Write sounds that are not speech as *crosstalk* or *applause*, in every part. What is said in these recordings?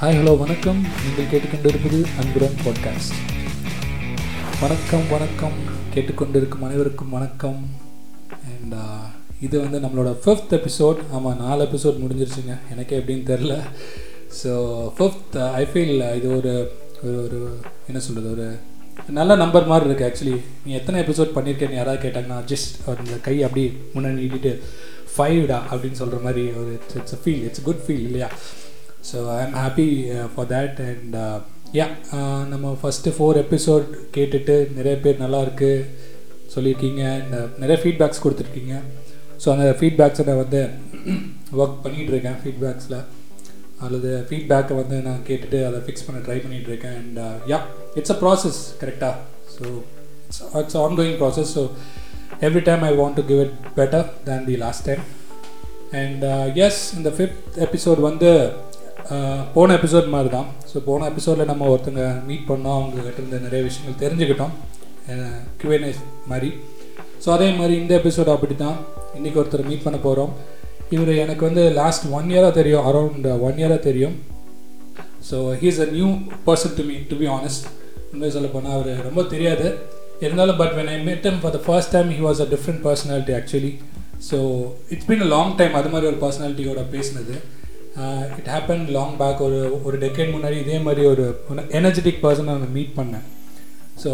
Hi hello வணக்கம். நீங்கள் கேட்டுக்கொண்டிருப்பது அன்புடன் பாட்காஸ்ட் வணக்கம் வணக்கம். கேட்டுக்கொண்டிருக்கும் அனைவருக்கும் வணக்கம். அண்ட் uh, இது வந்து நம்மளோட ஃபிஃப்த் எபிசோட் ஆமாம் நாலு எபிசோட் முடிஞ்சிருச்சுங்க. எனக்கே எப்படின்னு தெரில ஸோ ஃபிஃப்த் ஐ ஃபீல் இது ஒரு ஒரு ஒரு என்ன சொல்கிறது ஒரு நல்ல நம்பர் மாதிரி இருக்குது ஆக்சுவலி நீ எத்தனை எபிசோட் பண்ணியிருக்கேன்னு யாராவது கேட்டாங்கன்னா ஜஸ்ட் அந்த கை அப்படி முன்னாடி நீட்டிட்டு ஃபைவ்டா அப்படின்னு சொல்கிற மாதிரி ஒரு it's it's feel it's good feel இல்லையா? So I am happy for that and yeah நம்ம ஃபஸ்ட்டு ஃபோர் எபிசோட் கேட்டுட்டு நிறைய பேர் நல்லாயிருக்கு சொல்லியிருக்கீங்க. அண்ட் uh, நிறைய ஃபீட்பேக்ஸ் கொடுத்துருக்கீங்க. ஸோ அந்த ஃபீட்பேக்ஸை நான் வந்து ஒர்க் பண்ணிகிட்ருக்கேன் ஃபீட்பேக்ஸில் அல்லது ஃபீட்பேக்கை வந்து நான் கேட்டுட்டு அதை ஃபிக்ஸ் பண்ண ட்ரை பண்ணிகிட்டு இருக்கேன் and yeah it's a process கரெக்டாக so it's it's ongoing process so every time I want to give it better than the last time and yes இந்த ஃபிஃப்த் எபிசோட் வந்து போன எபிசோட் மாதிரி தான் ஸோ போன எபிசோடில் நம்ம ஒருத்தங்க மீட் பண்ணோம். அவங்க கிட்ட இருந்த நிறைய விஷயங்கள் தெரிஞ்சுக்கிட்டோம். கியூஎன்ஏ மாதிரி. ஸோ அதே மாதிரி இந்த எபிசோடு அப்படி தான் இன்றைக்கி ஒருத்தர் மீட் பண்ண போகிறோம் இவர் எனக்கு வந்து லாஸ்ட் ஒன் இயராக தெரியும். அரௌண்ட் ஒன் இயராக தெரியும். So he's a new person to me to be honest உண்மையை சொல்ல போனால் அவர் ரொம்ப தெரியாது. இருந்தாலும் but when I meet for the first time he was a different personality actually so it's been a long time அது மாதிரி ஒரு பர்சனாலிட்டியோட பேசினது. இட் ஹேப்பன் லாங் பேக் ஒரு ஒரு டெக்கேட் முன்னாடி இதே மாதிரி ஒரு எனர்ஜெட்டிக் பர்சனை நான் மீட் பண்ணேன். So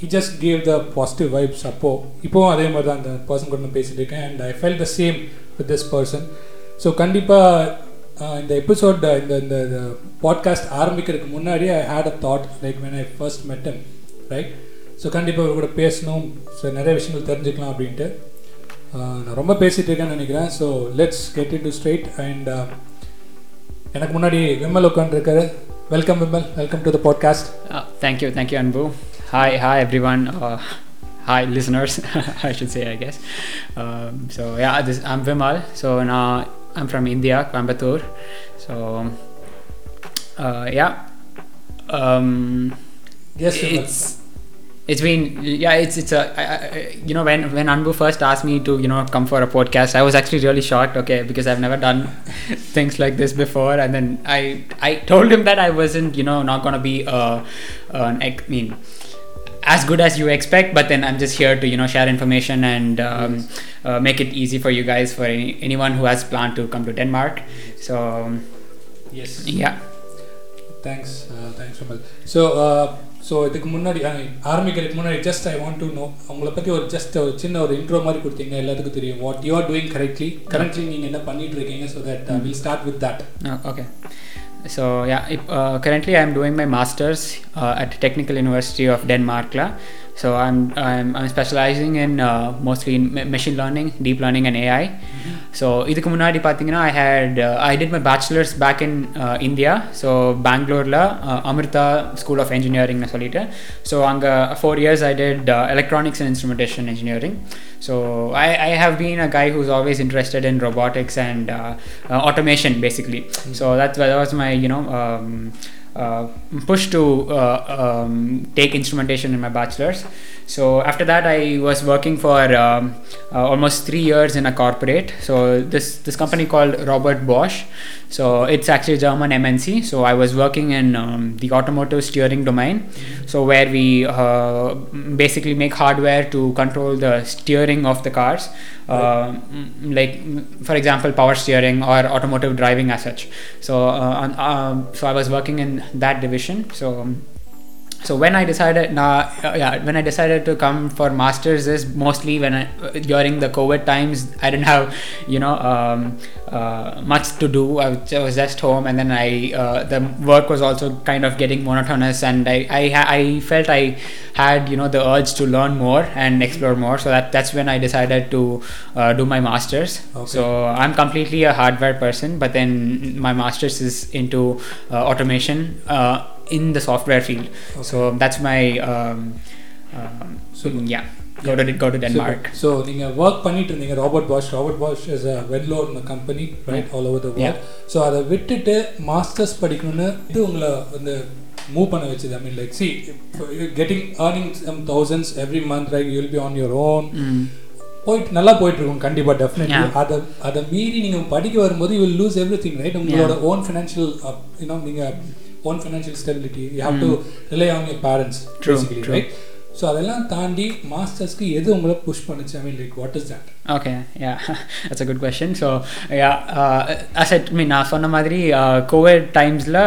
he just gave the positive vibes அப்போது இப்போவும் அதே மாதிரி தான் அந்த பர்சன் கூட நான் பேசிகிட்டு இருக்கேன். And I fell the same with this person so கண்டிப்பாக இந்த எபிசோட் uh, இந்த இந்த பாட்காஸ்ட் ஆரம்பிக்கிறதுக்கு முன்னாடி I had a thought like when I first met him right so கண்டிப்பாக இவர் கூட பேசணும். ஸோ நிறைய விஷயங்கள் தெரிஞ்சுக்கலாம் அப்படின்ட்டு. Uh, நான் ரொம்ப பேசிகிட்டு இருக்கேன்னு நினைக்கிறேன். So let's get it to straight and எனக்கு முன்னாடி விமல் உட்காந்துருக்காரு welcome Vimal welcome to the podcast Uh, thank you, thank you, Anbu. Hi, hi, everyone. Uh, hi, listeners. I should say, I guess. Um, so yeah, this, I'm Vimal. So now I'm from India, Coimbatore. So uh, yeah, um, S it's it's been yeah it's it's a I, I, you know when when anbu first asked me to you know come for a podcast i was actually really shocked okay because i've never done *laughs* things like this before. And then i i told him that i wasn't you know not gonna be uh an i mean as good as you expect but then i'm just here to you know share information and um, yes. uh, make it easy for you guys for any, anyone who has planned to come to denmark. So yes. yeah. Thanks uh, thanks so much. So uh, so இதுக்கு முன்னாடி ஆரம்பிக்கிறதுக்கு முன்னாடி just I want to know உங்களை பற்றி ஒரு just ஒரு சின்ன ஒரு இன்ட்ரோ மாதிரி கொடுத்தீங்க எல்லாத்துக்கும் தெரியும். What you are doing correctly correctly நீங்கள் என்ன பண்ணிட்டு இருக்கீங்க so that will start with that okay so yeah yeah, currently I currently doing my masters at technical university of University So I'm I'm, I'm specializing in uh, mostly in ma- machine learning, deep learning, and AI. So இதுக்கு முன்னாடி பார்த்தீங்கன்னா I had uh, I did my bachelor's back in uh, India. So பெங்களூரில் Amrita school of இன்ஜினியரிங்னு சொல்லிட்டு so அங்கே four years I did uh, electronics and instrumentation engineering. So I, I have been a guy who's always interested in robotics and uh, uh, automation, basically. So that's that was my you know um, uh, push to uh, um, take instrumentation in my bachelor's. So after that, I was working for um, uh, almost three years in a corporate. So this this company called Robert Bosch. So it's actually a German MNC. So I was working in um, the automotive steering domain. So where we uh, basically make hardware to control the steering of the cars, uh, like for example power steering or automotive driving as such. So uh, um, so I was working in that division. So. So when I decided, nah, uh, yeah, when I decided to come for masters is mostly when I during the COVID times I didn't have, you know, um, uh, much to do. I was, I was just home, and then I uh, the work was also kind of getting monotonous, and I I, I felt I had you know the urge to learn more and explore more. So that that's when I decided to uh, do my masters. Okay. So I'm completely a hardware person, but then my masters is into uh, automation. In the software field. So that's my um, um, So- yeah. Go to go to Denmark. So நீங்கள் work பண்ணிட்டு இருந்தீங்க Robert Bosch Robert Bosch is a well known company right all over the. World so அதை விட்டுட்டு masters படிக்கணும்னு இது உங்களை வந்து move பண்ண வச்சது I mean like see getting earning some thousands every month right you will be on your own. போயிட்டு நல்லா போயிட்டு இருக்கும் கண்டிப்பாக டெஃபினெட்லி. அதை அதை மீறி நீங்கள் படிக்க வரும்போது you will lose everything right உங்களோட own financial you know நீங்கள் own financial stability you have to relay on your parents True, basically true. Right so அதெல்லாம் தாண்டி மாஸ்டர்ஸ்க்கு எது உங்களை புஷ் பண்ணுச்சு I mean like what is that Okay, yeah, that's a good question. So, yeah, uh, as I, I mean, நான் சொன்ன மாதிரி uh, COVID timesல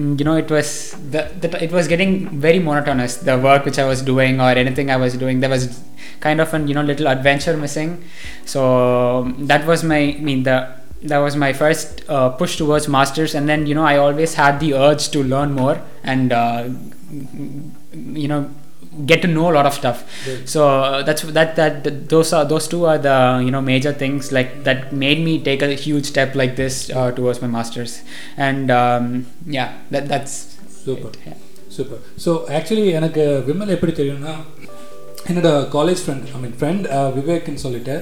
mm, you know it was the, the it was getting very monotonous the work which I was doing or anything I was doing there was kind of an you know little adventure missing so that was my I mean the that was my first uh, push towards masters and then you know I always had the urge to learn more and uh, you know get to know a lot of stuff Right. so uh, that's that that those are those two are the you know major things like that made me take a huge step like this uh, towards my masters and um, yeah that that's super it, yeah. Super so actually எனக்கு விமல் எப்படி தெரியும்னா என்னோட college friend I mean friend விவேக்னு சொல்லிட்டு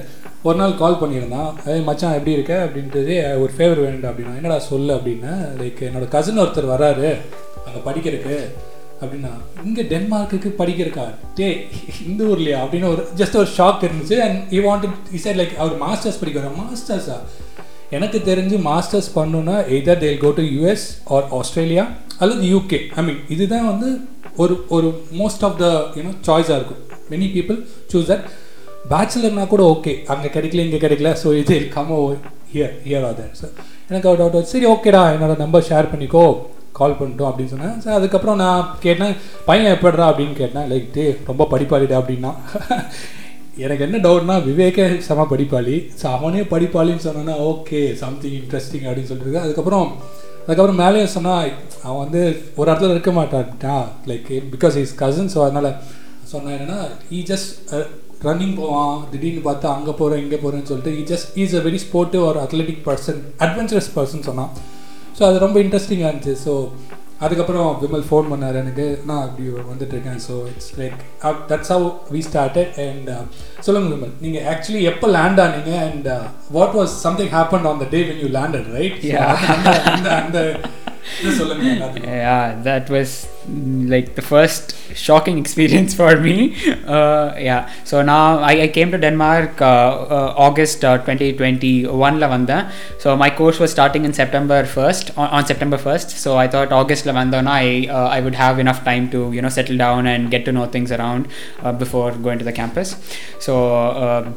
ஒரு நாள் கால் பண்ணியிருந்தான். அதே மச்சான் எப்படி இருக்க? அப்படின்றது ஒரு ஃபேவர் வேணும்டா. அப்படின்னா என்னடா சொல்லு? அப்படின்னு லைக் என்னோட கசின் ஒருத்தர் வராரு. அங்கே படிக்கிறதுக்கு. அப்படின்னா இங்கே டென்மார்க்குக்கு படிக்கிறக்கா டே இந்த ஊர்லையா? அப்படின்னு ஒரு ஜஸ்ட் ஒரு ஷாக் இருந்துச்சு. And E E is like அவர் மாஸ்டர்ஸ் படிக்கிறார் மாஸ்டர்ஸா எனக்கு தெரிஞ்சு மாஸ்டர்ஸ் பண்ணுன்னா either they'll go to US or Australia அல்லது யூகே ஐ மீன் இதுதான் வந்து ஒரு ஒரு மோஸ்ட் ஆஃப் த யூனோ சாய்ஸாக இருக்கும். மெனி பீப்புள் சூஸ் தட் பேச்சுலர்னா கூட ஓகே அங்கே கிடைக்கல இங்கே கிடைக்கல. ஸோ இது come here here or there sir எனக்கு ஒரு டவுட் சரி ஓகேடா என்னோட நம்பர் ஷேர் பண்ணிக்கோ. கால் பண்ணிட்டோம் அப்படின்னு சொன்னேன். சார் அதுக்கப்புறம் நான் கேட்டேன் பையன் எப்படிடா? அப்படின்னு கேட்டேன். லைக் டே ரொம்ப படிப்பாளிடா அப்படின்னா. எனக்கு என்ன டவுட்னா விவேகே செம படிப்பாளி. ஸோ அவனே படிப்பாளின்னு சொன்னேன்னா ஓகே சம்திங் இன்ட்ரெஸ்டிங் அப்படின்னு சொல்லிட்டு. அதுக்கப்புறம் அதுக்கப்புறம் மேலேயும் சொன்னால் அவன் வந்து ஒரு இடத்துல இருக்க மாட்டான்ட்டான் like because is cousin so அதனால் சொன்னான் என்னென்னா ஈ ஜஸ்ட் ரன்னிங் போவான் திடீர்னு பார்த்தா அங்கே போகிறேன் இங்கே போகிறேன்னு சொல்லிட்டு he just is a very sportive ஒரு அத்லெட்டிக் பர்சன் அட்வென்ச்சரஸ் பர்சன் சொன்னான். ஸோ அது ரொம்ப இன்ட்ரெஸ்டிங்காக இருந்துச்சு. ஸோ அதுக்கப்புறம் விமல் ஃபோன் பண்ணார் எனக்கு நான் அப்படி வந்துட்டு இருக்கேன். So it's like that's how we started and சொல்லுங்க விமல் நீங்கள் ஆக்சுவலி எப்போ land ஆனீங்க and what was something happen on the day when you landed right. அந்த அந்த அந்த இது சொல்லுங்க like the first shocking experience *laughs* for me. Uh, yeah. So now I, I came to Denmark uh, uh, August uh, 2021 Lavanda. so my course was starting in September 1st on, on September 1st so I thought August Lavanda, I, uh, I would have enough time to you know settle down and get to know things around uh, before going to the campus. So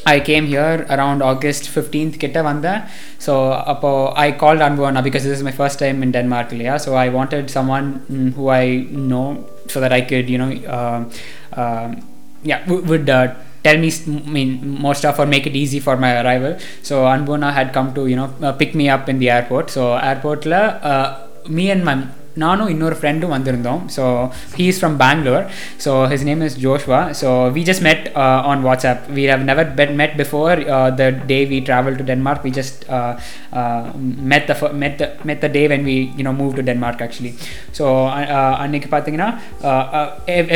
uh, I came here around August 15th கிட்ட வந்தேன் so அப்போ I called அன்புவனா because this is my first time in Denmark இல்லையா so I wanted someone mm, who I know so that I could you know um, um, yeah w- would uh, tell me s- I mean more stuff or make it easy for my arrival so Anbuna had come to you know uh, pick me up in the airport so airportல uh, me and my நானும் இன்னொரு ஃப்ரெண்டும் வந்திருந்தோம் so he is from Bangalore so his name is Joshua so we just met on WhatsApp we have never bet met before the day we travel to Denmark we just met the fir- met the met the day when we you know moved to Denmark actually so uh, அன்னைக்கு பார்த்தீங்கன்னா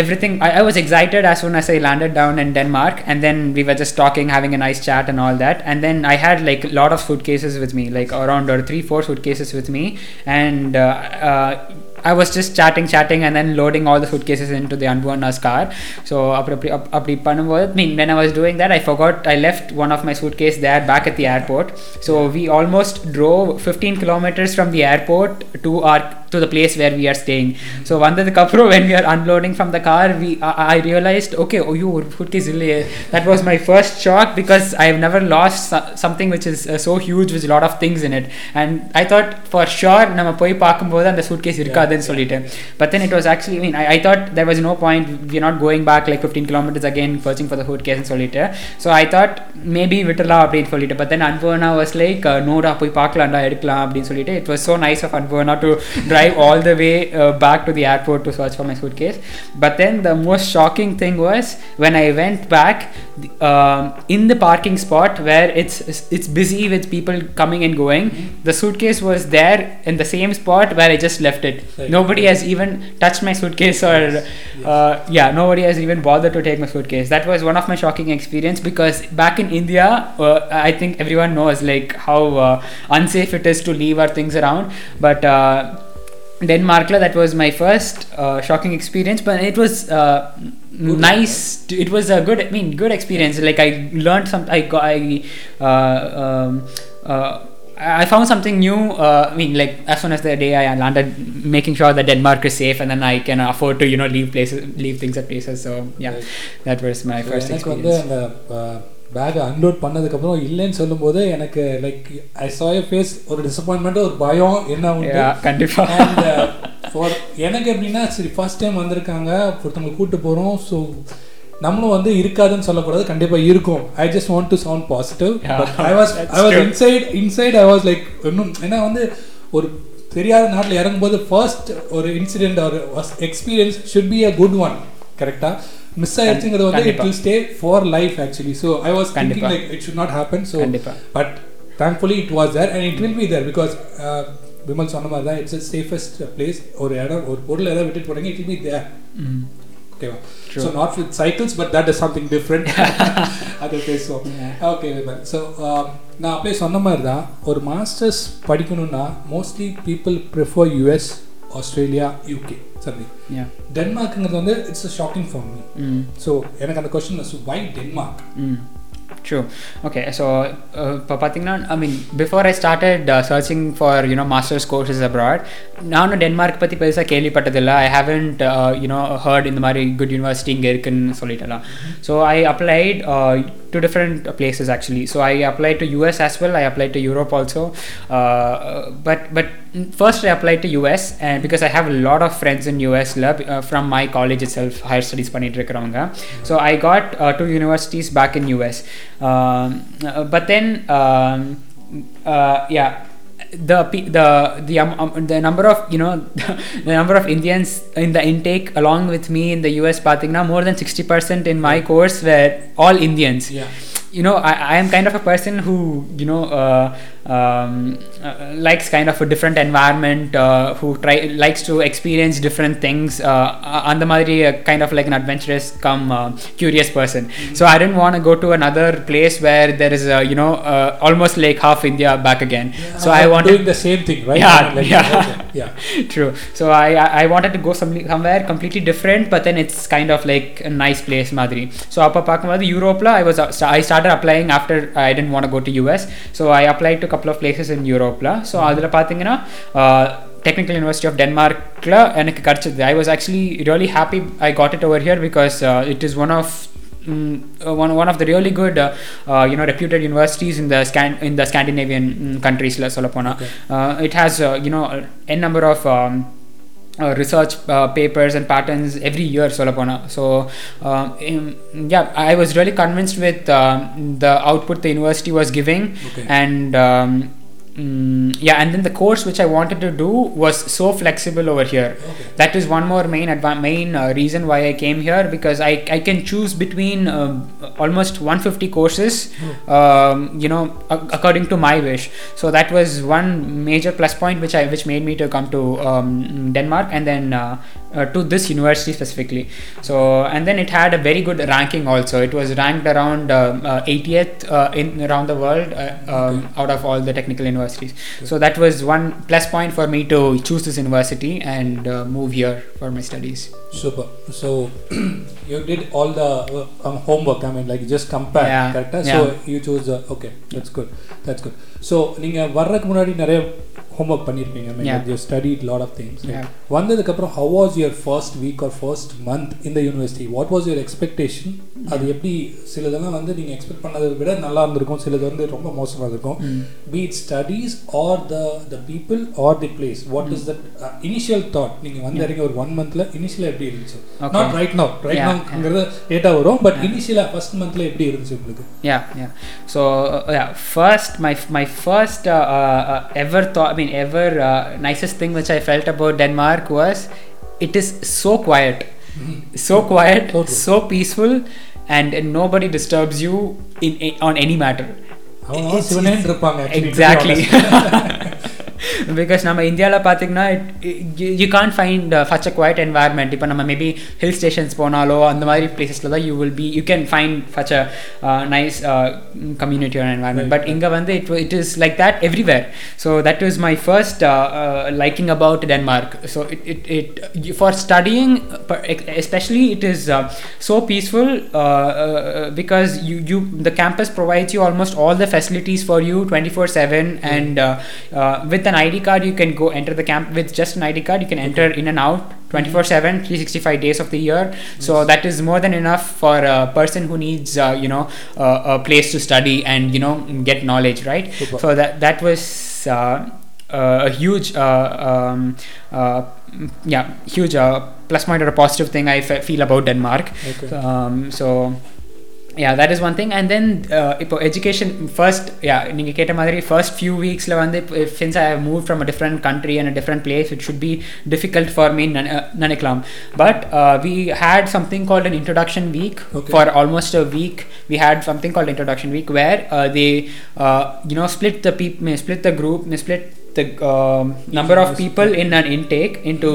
every thing I, I was excited as soon as I landed down in Denmark and then we were just talking having a nice chat and all that and then I had like a lot of suitcases with me like around or three four suitcases with me and uh, uh, I was just chatting, chatting, and then loading all the suitcases into the Anbuana's car. So, அப்படி அப்- அப்படி பண்ணும்போது I mean, when I was doing that, I forgot I left one of my suitcase there back at the airport. So, we almost drove 15 kilometers from the airport to our to the place where we are staying. So, வந்ததுக்கு அப்புறம் *laughs* when we are unloading from the car, we I, I realized, okay, oh, you suitcase இல்லையே. That was my first shock because I have never lost so- something which is uh, so huge with a lot of things in it. And I thought for sure நம்ம போய் பார்க்கும்போது அந்த suitcase இருக்காதுன்னு சொல்லிட்டு but then it was actually I mean I, I thought there was no point we're not going back like 15 kilometers again searching for the suitcase ன்னு சொல்லிட்டு so I thought maybe விட்டுலாம் அப்படின்னு சொல்லிட்டு but then Anvana was like uh, நோடா போய் பார்க்கலாம்டா எடுக்கலாம் அப்படின்னு சொல்லிட்டு it was so nice of Anvana to drive all the way uh, back to the airport to search for my suitcase but then the most shocking thing was when I went back the- um, in the parking spot where it's it's busy with people coming and going the suitcase was there in the same spot where I just left it Right. nobody has even touched my suitcase or uh, yeah nobody has even bothered to take my suitcase that was one of my shocking experience because back in india uh, i think everyone knows like how uh, unsafe it is to leave our things around but uh, Denmark, that was my first uh, shocking experience, but it was uh, Good, nice. To, it was a good, I mean, good experience. Like I learned some. I got. I. Uh, um, uh, I found something new. Uh, I mean, like as soon as the day I landed, making sure that Denmark is safe, and then I can afford to, you know, leave places, leave things at places. So yeah, Right. that was my So, first எனக்கு வந்து. அந்த பேக்கை unload பண்ணதுக்கப்புறம் இல்லைன்னு சொல்லும்போது எனக்கு like I சாய face ஒரு டிசப்பாயின்மெண்ட் ஒரு பயம் என்ன உண்டு Yeah, கண்டிப்பா. And, uh, for எனக்கு எப்படின்னா சரி ஃபர்ஸ்ட் டைம் வந்திருக்காங்க ஒருத்தவங்க கூட்டு போகிறோம் ஸோ நம்மளும் வந்து இருக்காதுன்னு சொல்லக்கூடாது கண்டிப்பா இருக்கும் I just want to sound positive I was I was. Inside inside I was like இன்னும் ஏன்னா வந்து ஒரு தெரியாத நாட்டில் இறங்கும்போது ஃபர்ஸ்ட் ஒரு இன்சிடென்ட் ஒரு experience should be a good one கரெக்டா மிஸ் ஆயிடுச்சுங்கிறது வந்து it. Will stay for life actually so I was கண்டிப்பா. Like it should not happen so. But thankfully it was there and it will be there because Vimal சொன்ன மாதிரி தான் it's safest place ஒரு இடம் ஒரு பொருள் எதாவது விட்டுட்டு போறீங்க இட் வில் பி தேர். ஓகேவா. So not with cycles but that is something different அது பேசுவோம். ஓகே விமல் ஸோ நான் அப்படியே சொன்ன மாதிரி தான் ஒரு மாஸ்டர்ஸ் படிக்கணும்னா mostly people prefer US Australia UK சந்தி Yeah. டென்மார்க்குங்கிறது வந்து it's a shocking for me. So எனக்கு அந்த question why Denmark true okay so இப்போ பார்த்தீங்கன்னா I mean before I started searching for you know masters courses abroad நானும் Denmark பற்றி பெருசாக கேள்விப்பட்டதில்ல I haven't you know heard இந்த மாதிரி குட் யூனிவர்சிட்டி இங்கே இருக்குன்னு சொல்லிட்டலாம் so I applied to different places actually so I apply to US as well I apply to Europe also but but first I apply to US and because I have lot of friends in யூஎஸில் from my college it self higher studies பண்ணிட்டு இருக்கிறவங்க so I got two universities back in US but then yeah the the the, um, the number of you know *laughs* the number of Indians in the intake along with me in the US Patigna more than 60% in my course were all Indians. Yeah. You know I, I am kind of a person who you know uh, um, uh, likes kind of a different environment uh, who try likes to experience different things uh, அந்த மாதிரி uh, kind of like an adventurous come uh, curious person so I didn't want to go to another place where there is uh, you know uh, almost like half India back again so I I'm wanted doing the same thing right Yeah, Like, yeah. okay, yeah *laughs* True. So I I- I wanted to go some, somewhere completely different, but then it's kind of like a nice place மாதிரி so அப்போ பார்க்கும்போது யூரோப்பில் ஐ was I started அப்ளைங் after I tent want go to US so I apply to couple of places in யூரோப்பில் so அதில் பார்த்தீங்கன்னா technical university of டென்மார்க்கில் எனக்கு கிடச்சிது I was actually really happy I got it over here because it is one of Mm, uh, one one of the really good uh, uh, you know reputed universities in the scan in the Scandinavian mm, countries la sollapona Okay. uh, it has uh, you know a number of um, uh, research uh, papers and patterns every year so um, um, yeah I was really convinced with um, the output the university was giving Okay. and um, mm, yeah and then the course which I wanted to do was so flexible over here. Okay. that is one more main adva- main uh, reason why I came here because I, I can choose between um, almost 150 courses um, you know ac- according to my wish. So that was one major plus point which I which made me to come to um, Denmark and then uh, uh, to this university specifically so and then it had a very good ranking also it was ranked around um, uh, 80th uh, in around the world uh, um, out of all the technical universities so that was one plus point for me to choose this university and uh, move here for my studies Super. So *clears throat* you did all the uh, um, homework. I mean, like just compare. Yeah, Correct? yeah. So you chose. The, okay, that's good. That's good. So நீங்க வர்றதுக்கு முன்னாடி நிறைய home work பண்ணியிருப்பீங்க mean you lot of things வந்ததுக்கப்புறம் how was your first week or first month இந்த university what was your expectation அது எப்படி சிலதெல்லாம் வந்து நீங்கள் எக்ஸ்பெக்ட் பண்ணதை விட நல்லா இருந்திருக்கும். சிலது வந்து ரொம்ப மோசமாக இருக்கும். Be it studies or the the people or the place what is that initial thought நீங்கள் வந்து இறங்கி ஒரு ஒன் மந்த்தில் இனிஷியலாக எப்படி இருந்துச்சு? நாட் ரைட் நவ் ரைட் நவ்ங்கிறது லேட்டாக வரும் பட் இனிஷியலாக ஃபர்ஸ்ட் மந்தில் எப்படி இருந்துச்சு உங்களுக்கு? Yeah yeah so first my my first ever thought I mean, ever uh, nicest thing which I felt about Denmark was it is so quiet, hmm. so quiet, so peaceful, and, and, nobody disturbs you in, in on any matter. Oh, it's, it's, exactly. *laughs* Because நம்ம இந்தியாவில் பார்த்தீங்கன்னா you Khan find such a quiet environment இப்போ நம்ம maybe hill stations போனாலோ அந்த மாதிரி பிளேசஸில் தான் you will be you can find such a nice community or environment but இங்கே வந்து it it is like that everywhere so that is my first liking about Denmark. So it, it, it for studying, especially it is uh, so peaceful uh, uh, because you, you the campus provides you almost all the facilities for you 24 7 and with an ID card you can go enter the camp with just an ID card. You can enter in and out 24 7 365 days of the year. So that is more than enough for a person who needs uh, you know uh, a place to study and you know get knowledge right? Super. so that that was uh, uh, a huge uh, um, uh, yeah huge uh, plus point or a positive thing I feel about Denmark. Okay. um, so yeah that is one thing and then uh, இப்போ education first yeah நீங்க கேட்ட மாதிரி first few weeksல வந்து இப்போ since I have moved from a different country and a different place it should be difficult for me nin- uh, நினைக்கலாம் but uh, we had something called an introduction week Okay. for almost a week we had something called introduction week where uh, they uh, you know split the people split the group split the um, number of Yes. people in an intake into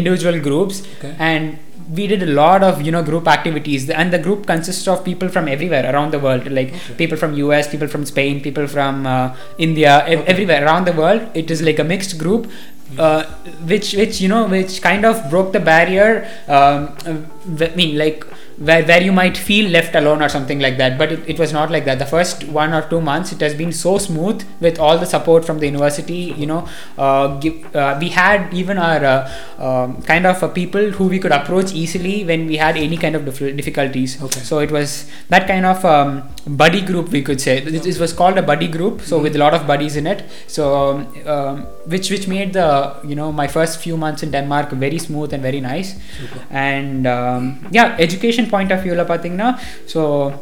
individual groups Okay. and we did a lot of you know group activities and the group consists of people from everywhere around the world like Okay. people from us people from spain people from uh, india ev- Okay. everywhere around the world it is like a mixed group uh, which which you know which kind of broke the barrier um, uh, i mean like where, where you might feel left alone or something like that. But it, it was not like that. The first one or two months it has been so smooth with all the support from the university you know uh, give, uh, we had even our uh, um, kind of uh, people who we could approach easily when we had any kind of dif- difficulties. Okay. so it was that kind of um, buddy group we could say. This, this was called a buddy group so with a lot of buddies in it. So um, um, which which made the you know my first few months in denmark very smooth and very nice. Super. and um, yeah education point of view la pathina. So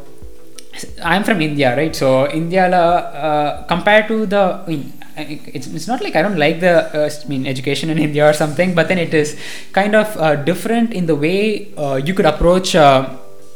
i'm from india right? So india la, uh, compared to the I mean, it's, it's not like I don't like the uh, I mean education in India or something, but then it is kind of uh, different in the way uh, you could approach uh,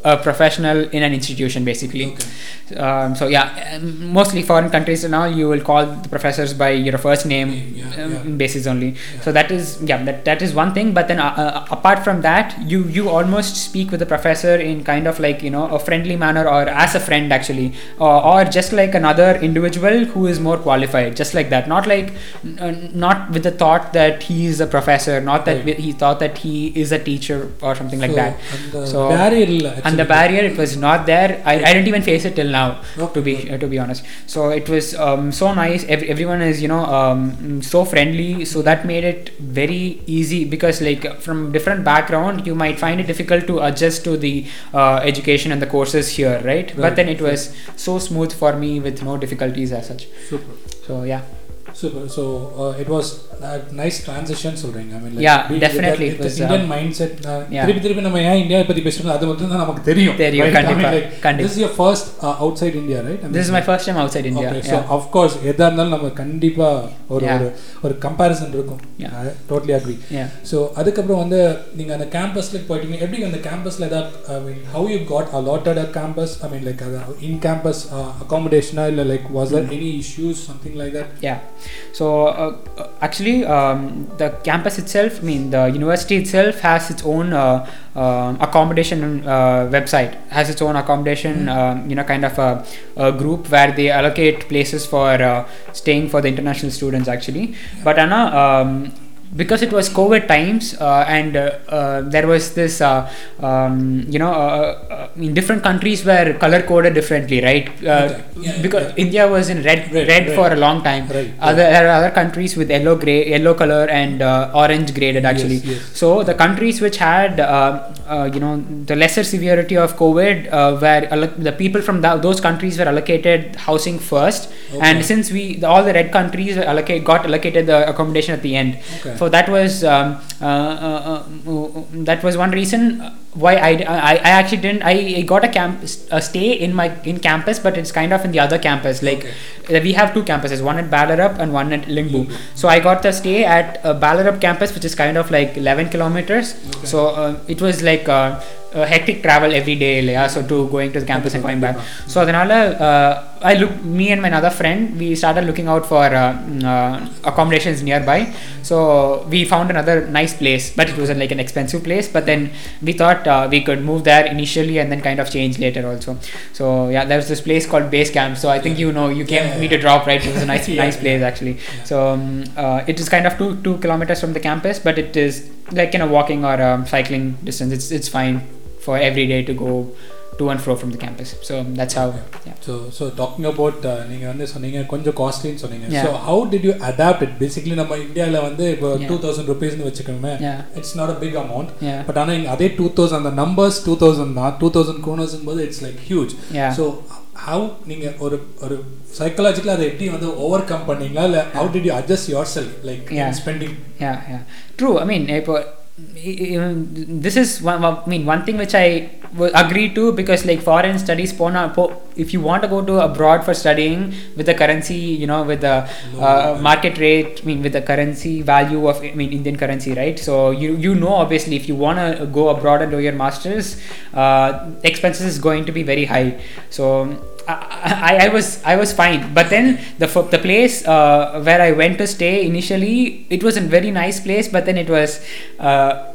a professional in an institution basically. Okay. um, so yeah um, mostly foreign countries now you will call the professors by your first name yeah, um, basis only. Yeah. so that is yeah that, that is one thing. But then uh, uh, apart from that you you almost speak with the professor in kind of like you know a friendly manner or as a friend actually. Or, or just like another individual who is more qualified just like that. Not like uh, not with the thought that he is a professor not that right. he thought that he is a teacher or something so, like that so barrier and the barrier it was not there. I, I didn't even face it till now to be uh, to be honest. So it was um, so nice. Ev- everyone is you know um, so friendly. So that made it very easy because like from different background you might find it difficult to adjust to the uh, education and the courses here right, but then it was so smooth for me with no difficulties as such. Super. so yeah. Super. So uh, it was nice transition சொல்றீங்க. I mean yeah definitely Indian mindset திருப்பி திருப்பி நம்ம ஏன் India பத்தி பேசணும் அது மட்டும் தான் நமக்கு தெரியும் தெரியும் கண்டிப்பா கண்டிப்பா. This is your first outside India right this is my first time outside India so of course எதா இருந்தாலும் நம்ம கண்டிப்பா ஒரு ஒரு ஒரு கம்பேரிசன் இருக்கும். டோட்டலி அக்ரி சோ அதுக்கப்புறம் வந்து நீங்க அந்த கேம்பஸ்ல போயிட்டீங்க. எப்படி அந்த கேம்பஸ்ல ஏதாவது I mean how you got allotted a campus I mean like in campus அகாமடேஷனா இல்ல like was there any issues something like that yeah so actually actually, um, the campus itself, I mean, the university itself has its own uh, um accommodation uh, website, has its own accommodation, um, you know, kind of a, a group where they allocate places for uh, staying for the international students actually. But Anna. Um, because it was COVID times uh, and uh, uh, there was this, uh, um, you know, uh, uh, in different countries were color coded differently, right? Uh, Okay. Yeah, because yeah. India was in red, Red, red, red. for a long time. Right, Other there are other countries with yellow gray, yellow color and uh, orange graded actually. yes. So the countries which had, uh, uh, you know, the lesser severity of COVID, uh, where alloc- the people from tha- those countries were allocated housing first, Okay. and since we the, all the red countries allocate, got allocated the accommodation at the end. Okay. So that was um, uh, uh, uh, that was one reason why I, I, I actually didn't I, got a camp a stay in my in campus but it's kind of in the other campus. Like okay. Uh, we have two campuses one at Ballerup and one at Lyngby. So I got the stay at Ballerup Ballarup campus which is kind of like 11 kilometers. Okay. so uh, it was like uh, a, hectic travel every day yeah, so to going to the campus and going back. So then uh, I look me and my another friend we started looking out for uh, mm, uh, accommodations nearby. So we found another nice place but it was like an expensive place. But then we thought uh, we could move there initially and then kind of change later also. So yeah there's this place called base camp. So I think you know you came Yeah, me to drop right? It was a nice *laughs* nice place actually. So um, uh, it is kind of two two kilometers from the campus but it is like you know walking or um, cycling distance. It's it's fine for every day to go to and fro from the campus. So that's how yeah. So so talking about நீங்கள் வந்து சொன்னீங்க கொஞ்சம் காஸ்ட்லின்னு சொன்னீங்க. So how did you adapt it basically நம்ம இந்தியாவில் வந்து இப்போ. டூ தௌசண்ட் ருபீஸ்னு வச்சுக்கோமே. Yeah. It's not a big amount yeah. But ஆனால் இங்கே அதே டூ தௌசண்ட் அந்த நம்பர்ஸ் டூ தௌசண்ட் தான். டூ தௌசண்ட் கோனர்ஸும் போது it's like huge yeah. So how நீங்கள் ஒரு ஒரு சைக்கலாஜிக்கலாக அதை எப்படி வந்து ஓவர் கம் பண்ணீங்களா? இல்லை how did you adjust yourself like Yeah. Spending true. I mean இப்போ this is one i mean one thing which i agree to because like foreign studies if you want to go to abroad for studying with the currency you know with the uh, market rate i mean with the currency value of i mean indian currency right? So you you know obviously if you want to go abroad and do your masters uh, expenses is going to be very high. So I, I, was I was fine, but then the the place uh, where I went to stay initially, it was a very nice place, but then it was uh,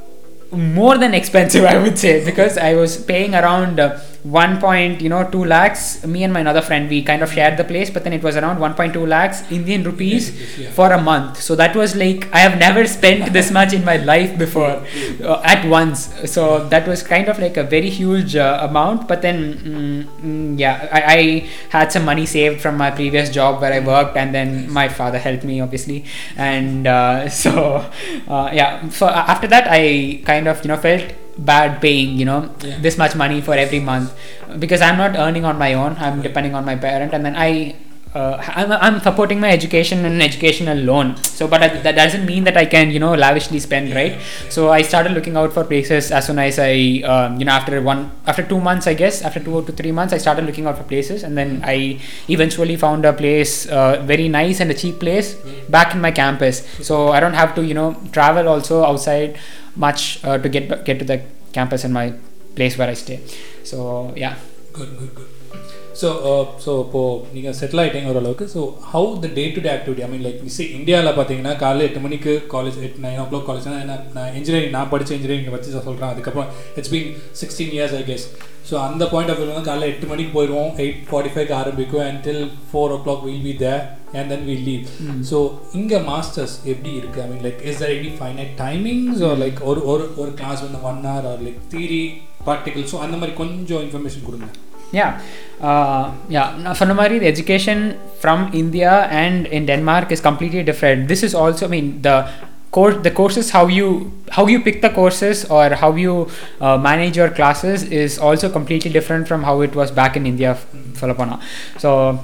more than expensive, *laughs* I would say, because I was paying around uh, one point you know two lakhs. Me and my another friend, we kind of shared the place, but then it was around 1.2 lakhs Indian rupees yeah. for a month. So that was like I have never spent this *laughs* much in my life before uh, at once. So that was kind of like a very huge uh, amount. But then, mm, mm, yeah, I, I had some money saved from my previous job where I worked, and then my father helped me, obviously. And uh, *laughs* so, uh, yeah, so after that, I kind of, you know, felt bad paying, you know, Yeah. this much money for every month because I'm not earning on my own. I'm depending on my parent, and then I uh, I'm, I'm supporting my education and educational loan. So, but I, that doesn't mean that I can, you know, lavishly spend, right? So I started looking out for places as soon as I, um, you know, after one, after two months, I guess, after two to three months, I started looking out for places, and then I eventually found a place, uh, very nice and a cheap place, back in my campus. So I don't have to, you know, travel also outside much uh, to get get to the campus in my place where I stay. So yeah. Good good good so so uh, இப்போது நீங்கள் settle ஆகிட்டீங்க ஓரளவுக்கு. So how the day to day activity I mean like miss இந்தியாவில் பார்த்தீங்கன்னா காலையில் எட்டு மணிக்கு college eight nine o'clock college நான் நான் இன்ஜினியரிங் நான் படித்த இன்ஜினியரிங் வச்சு சொல்கிறேன் அதுக்கப்புறம் it's been sixteen years I guess so அந்த பாயிண்ட் ஆஃப் வியூ வந்து காலையில் எட்டு மணிக்கு போயிடுவோம் எயிட் ஃபார்ட்டி ஃபைவ்க்கு ஆரம்பிக்கும். Until four o'clock will be there and then will leave so இங்கே மாஸ்டர்ஸ் எப்படி இருக்குது I mean like is there any finite timings or like ஒரு ஒரு ஒரு கிளாஸ் வந்து one hour or like theory practical so அந்த மாதிரி கொஞ்சம் இன்ஃபர்மேஷன் கொடுங்க. Yeah, uh, yeah. Now, Fanamari, the education from India and in Denmark is completely different. This is also, I mean, the course, the courses, how you how you pick the courses or how you uh, manage your classes is also completely different from how it was back in India. Falapana. So.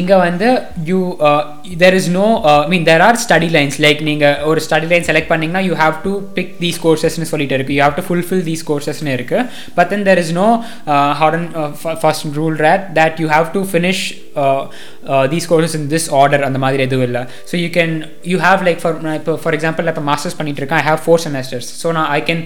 இங்கே வந்து you there is no mean there are study lines like நீங்கள் ஒரு study line select பண்ணிங்கன்னா you have to pick these கோர்சஸ்னு சொல்லிட்டு இருக்கு. You have to fulfil these கோர்சஸ்னு இருக்கு. But then there is no hard and fast rule rate that you have to finish these courses in this order அந்த மாதிரி எதுவும் இல்லை. So you can you have like for நான் இப்போ for example இப்போ masters பண்ணிட்டு இருக்கேன். I have four semesters so நான் I can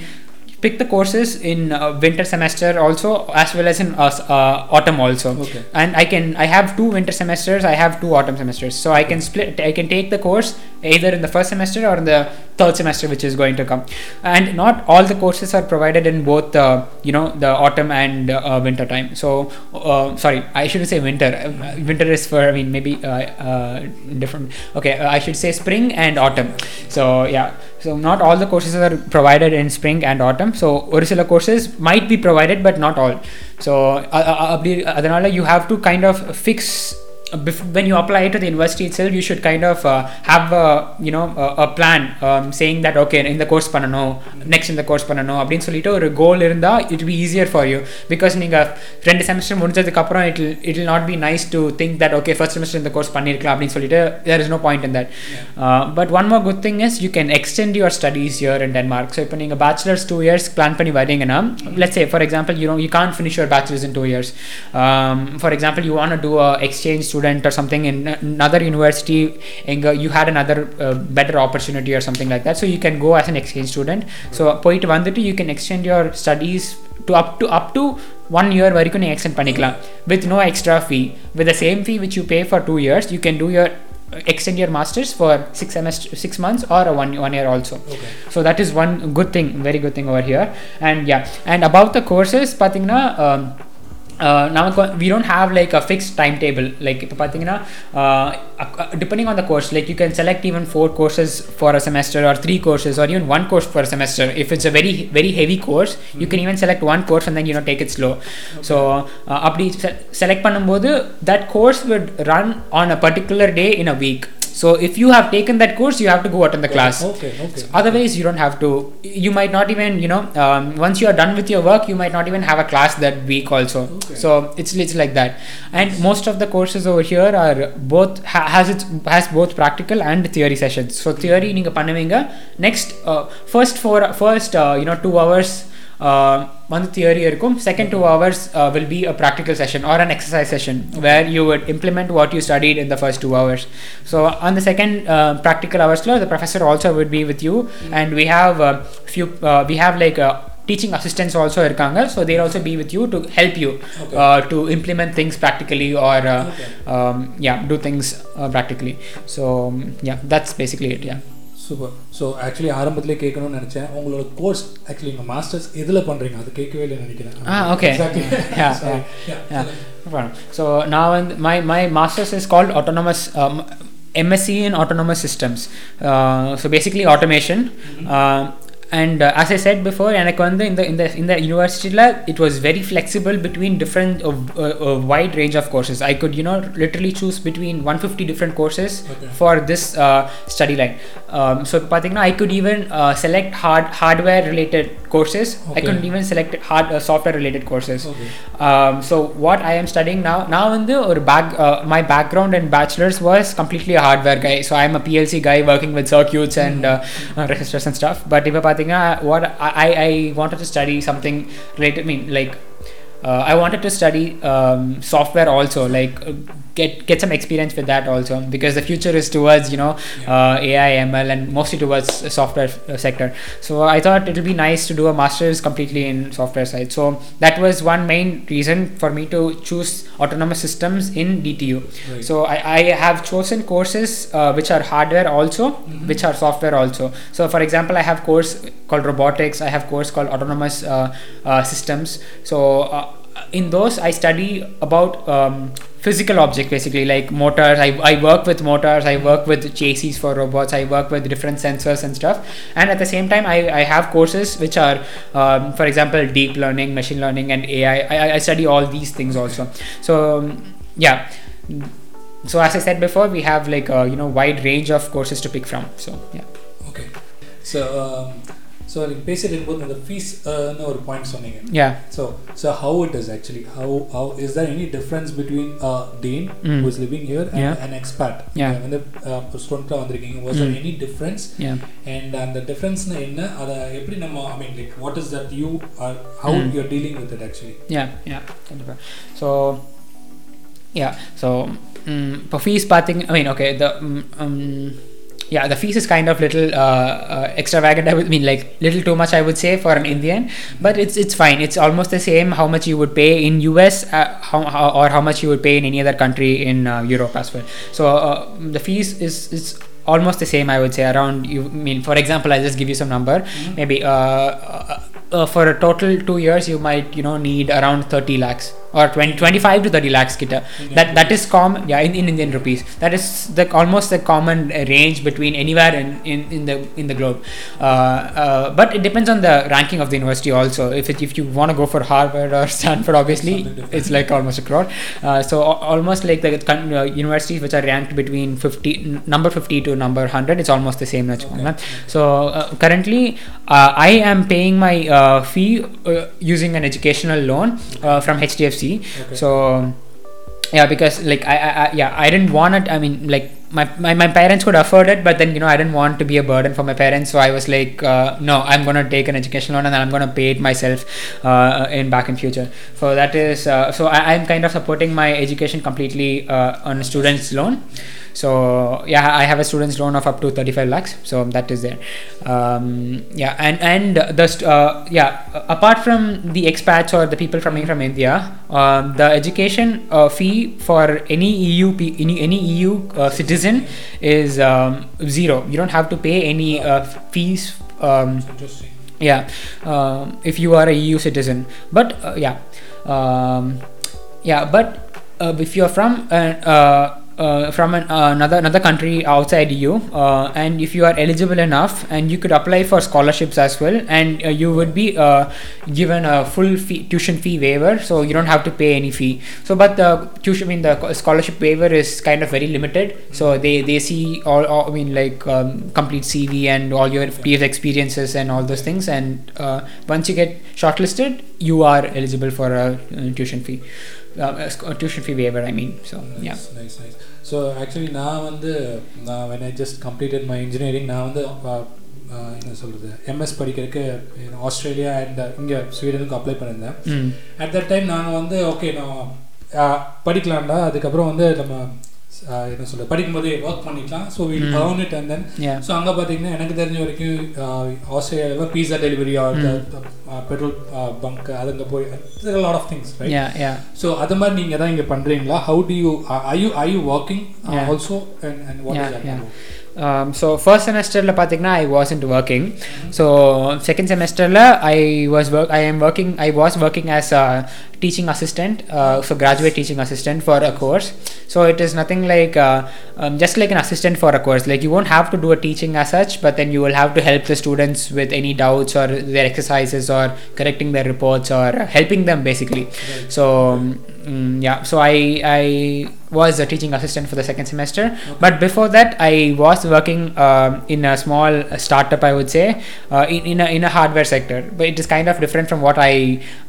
pick the courses in uh, winter semester also as well as in uh, uh, autumn also. Okay. and i can i have two winter semesters i have two autumn semesters. So i can split i can take the course either in the first semester or in the third semester which is going to come. And not all the courses are provided in both the you know the autumn and uh, winter time. So uh, sorry i shouldn't say winter. Uh, winter is for i mean maybe uh, uh, different. Okay i should say spring and autumn. So yeah so not all the courses are provided in spring and autumn so ஒரு சில courses might be provided but not all so uh, uh, அப்படி அதனால you have to kind of fix bef- when you apply to the university itself you should kind of uh, have a you know a, a plan um, saying that okay இந்த course பண்ணணும் next இந்த course பண்ணணும் அப்படின்னு சொல்லிட்டு ஒரு கோல் இருந்தால் it be easier for you because நீங்கள் ரெண்டு செமஸ்டர் முடிஞ்சதுக்கப்புறம் it it will not be nice to think that okay first semester இந்த கோர்ஸ் பண்ணிருக்கலாம் அப்படின்னு சொல்லிட்டு there is no point in that but one more good thing is you can extend your studies year in Denmark so இப்போ நீங்கள் bachelors two years plan பண்ணி வரீங்கன்னா let's say for example you know you Khan finish your bachelors in two years for example you want two a exchange student or something in another university and uh, you had another uh, better opportunity or something like that so you can go as an exchange student so போயிட்டு வந்துட்டு you can extend your studies to up to up to one year வரைக்கும் நீ extend பண்ணிக்கலாம் with no extra fee with the same fee which you pay for two years you can do your extend your masters for six semester six months or a one one year also Okay. so that is one good thing very good thing over here and yeah and about the courses பார்த்தீங்கன்னா um, uh, நமக்கு we don't have like a fix timetable like இப்போ பார்த்தீங்கன்னா depending on the course like you can select even four courses for a semester or three courses or even one course for semester if it's a very very heavy course you can even select one course and then you know take it slow so அப்படி select பண்ணும்போது that course will run on a particular day in a week so if you have taken that course you have to go attend the class Okay, okay. otherwise you don't have to you might not even you know um, once you are done with your work you might not even have a class that week also Okay. so it's it's like that and most of the courses over here are both ha- has its has both practical and theory sessions so theory நீங்க பண்ணுவீங்க next uh, first four first uh, you know two hours uh, வந்து theory இருக்கும் second two hours will be a practical session R an exercise session where you would implement what you studied in the first two hours so on the second uh, practical hours the professor also would be with you and we have uh, few uh, we have like uh, teaching assistants also irkanga so they'll also be with you to help you Okay. uh, to implement things practically or uh, Okay. um, yeah do things uh, practically super so actually ஆரம்பத்திலே கேட்கணும்னு நினச்சேன். உங்களோட course actually உங்கள் masters எதில் பண்ணுறீங்க அது கேட்கவே இல்லைன்னு நினைக்கிறேன். ஆ ஓகே ஸோ நான் வந்து my my masters is called autonomous MSc in Autonomous systems Uh, so basically and uh, as I said before, எனக்கு வந்து இந்த இந்த இந்த யூனிவர்சிட்டியில் it was very flexible between different uh, uh, uh, wide range of courses. I could you know literally choose between 150 different courses Okay. for this uh, study line. Um, so பார்த்தீங்கன்னா I could even uh, select hard hardware related courses. I Okay. couldn't even select hard uh, software related courses. Okay. Um, so what I am studying now, now வந்து ஒரு back, uh, my background in bachelor's was completely a hardware guy. So I'm a PLC guy working with circuits and uh, uh, resistors and stuff. But இப்போ பார்த்தீங்கன்னா uh, what I, I I wanted to study something related. I mean like. Uh, I wanted to study um, software also, like uh, get get some experience with that also, because the future is towards you know uh, AI, ML, and mostly towards the software uh, sector. So I thought it would be nice to do a master's completely in software side. So that was one main reason for me to choose autonomous systems in DTU. Right. So I, I have chosen courses uh, which are hardware also, which are software also. So for example, I have course called robotics. I have course called autonomous uh, uh, systems. So uh, in those i study about um, physical objects basically like motors. I, I work with motors. I work with chassis for robots. I work with different sensors and stuff. And at the same time i, I have courses which are um, for example deep learning machine learning and ai I, I study all these things also. So um, yeah. So as i said before we have like a you know wide range of courses to pick from. So yeah. Okay. So um, so நீங்கள் பேசிட்டு இருக்கும்போது அந்த fees ஒரு point சொன்னீங்க yeah so so how it is actually how how is there any difference between dean Mm. Who is living here Yeah. And expert Yeah. வந்து ஸ்டூடெண்ட்டாக வந்திருக்கீங்க was Mm. Any difference yeah and அந்த டிஃப்ரென்ஸ்னா என்ன அதை எப்படி நம்ம I mean like what is that you are how Mm. You are dealing with it actually yeah yeah கண்டிப்பா. so yeah so mm, இப்போ fees பார்த்தீங்க I mean okay the mm, um, yeah the fees is kind of little uh, uh, extravagant I would mean like little too much I would say for an Indian. But it's it's fine. It's almost the same how much you would pay in US uh, how, how or how much you would pay in any other country in uh, Europe as well. So uh, the fees is is almost the same I would say around you I mean for example I'll just give you some number. Maybe uh, uh, uh, for a total two years you might you know need around 30 lakhs or 20, 25 to 30 lakhs kita. that that is common yeah in, in indian rupees. That is the almost the common uh, range between anywhere in, in, in the in the globe. Uh, uh, but it depends on the ranking of the university also. If it, if you want to go for harvard or stanford obviously it's like almost a crore. Uh, so al- almost like the con- uh, universities which are ranked between 50 n- number 50 to number 100 it's almost the same Okay. so uh, currently uh, i am paying my uh, fee uh, using an educational loan uh, from hdfc Okay. so yeah because like I, I, I yeah i didn't want it i mean like my, my, my parents could afford it but then you know i didn't want to be a burden for my parents so i was like uh, no i'm going to take an education loan and i'm going to pay it myself uh, in back in future. So that is uh, so I, i'm kind of supporting my education completely uh, on a student's loan So yeah, I have a student's loan of up to 35 lakhs. So that is there. Um, yeah, and and the uh, yeah, apart from the expats or the people coming from India, um, the education uh, fee for any EU any, any EU uh, citizen is um, zero. You don't have to pay any uh, fees. Um, yeah um, if you are a eu citizen but uh, yeah yeah but uh, if you're from uh, uh, from an, uh, another another country outside EU, uh, and if you are eligible enough, and you could apply for scholarships as well, and uh, you would be uh, given a full fee, tuition fee waiver, so you don't have to pay any fee. So, but the tuition, I mean, the scholarship waiver is kind of very limited. So they they see all, all I mean, like um, complete CV and all your previous experiences and all those things, and uh, once you get shortlisted, you are eligible for a tuition fee. tuition fee waiver, I mean. So, yeah. Nice, nice. So actually நான் வந்து நான் when I just completed my engineering நான் வந்து uh, uh, என்ன சொல்கிறது MS படிக்கிறதுக்கு Australia and இங்கே ஸ்வீடனுக்கு அப்ளை பண்ணியிருந்தேன். அட் தட் டைம் நாங்கள் வந்து ஓகே நான் uh, படிக்கலாம்டா அதுக்கப்புறம் வந்து நம்ம என்ன சொல்ற படிக்கும்போதே ஒர்க் பண்ணிக்கலாம். So will learn it and then so அங்கே பார்த்தீங்கன்னா எனக்கு தெரிஞ்ச வரைக்கும் ஆஸ்திரேலியாவில் பீஸா டெலிவரி பெட்ரோல் பங்க் அதுங்க போய் லாட் ஆஃப் திங்ஸ் ஸோ அது மாதிரி நீங்கள் தான் இங்கே பண்ணுறீங்களா how do you I you I you working also and and what so first செமஸ்டரில் பார்த்தீங்கன்னா I was in working so second செமஸ்டரில் I was work I am working I was working as teaching assistant, uh, so graduate teaching assistant for a course. So it is nothing like uh, um, just like an assistant for a course. Like you won't have to do a teaching as such, but then you will have to help the students with any doubts or their exercises or correcting their reports or helping them basically. So mm, yeah, so I I was a teaching assistant for the second semester. But before that, I was working um, in a small startup, I would say, uh, in in a, in a hardware sector. But it is kind of different from what I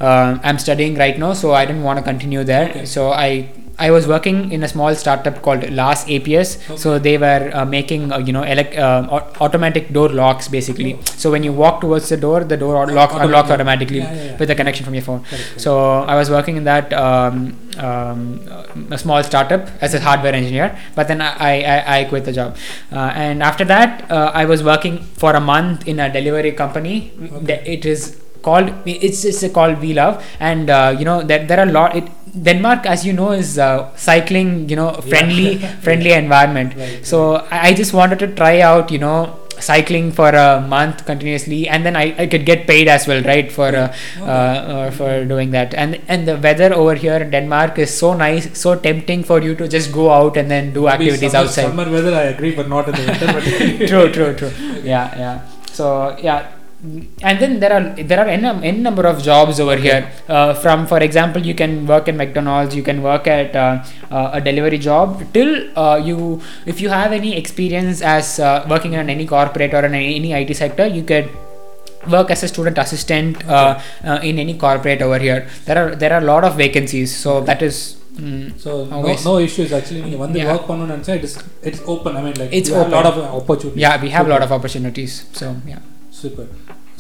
um am studying right now, so I didn't want to continue there. Okay. So I. I was working in a small startup called LAS APS. So they were uh, making, uh, you know, elec- uh, automatic door locks basically. So when you walk towards the door, the door lock Automatic. unlocks automatically Yeah, yeah, yeah. with a connection from your phone. Correct, So I was working in that um, um, a small startup as a hardware engineer, but then I, I, I quit the job. Uh, and after that, uh, I was working for a month in a delivery company. Okay. It is called it's it's called We Love, and uh, you know that there are a lot. It, Denmark, as you know, is uh, cycling. You know, friendly *laughs* *laughs* friendly environment. Right, So I, I just wanted to try out. You know. Cycling for a month continuously, and then I, I could get paid as well, right? For uh, uh, uh, for doing that and and the weather over here in denmark is so nice so tempting for you to just go out and then do activities outside Summer weather, I agree, but not in the winter. But *laughs* true true true yeah yeah so yeah and then there are there are n, n number of jobs over here uh, from for example you can work in mcdonald's you can work at uh, uh, a delivery job till uh, you if you have any experience as uh, working in any corporate or in any, any it sector you could work as a student assistant uh, uh, in any corporate over here there are there are a lot of vacancies so that is mm, so no, Always. no issues actually. நீங்க வந்து Yeah. work பண்ணணும்னு நினைச்சா it's it's open. I mean like It's you have open. lot of opportunities. yeah we have a lot of opportunities so yeah Super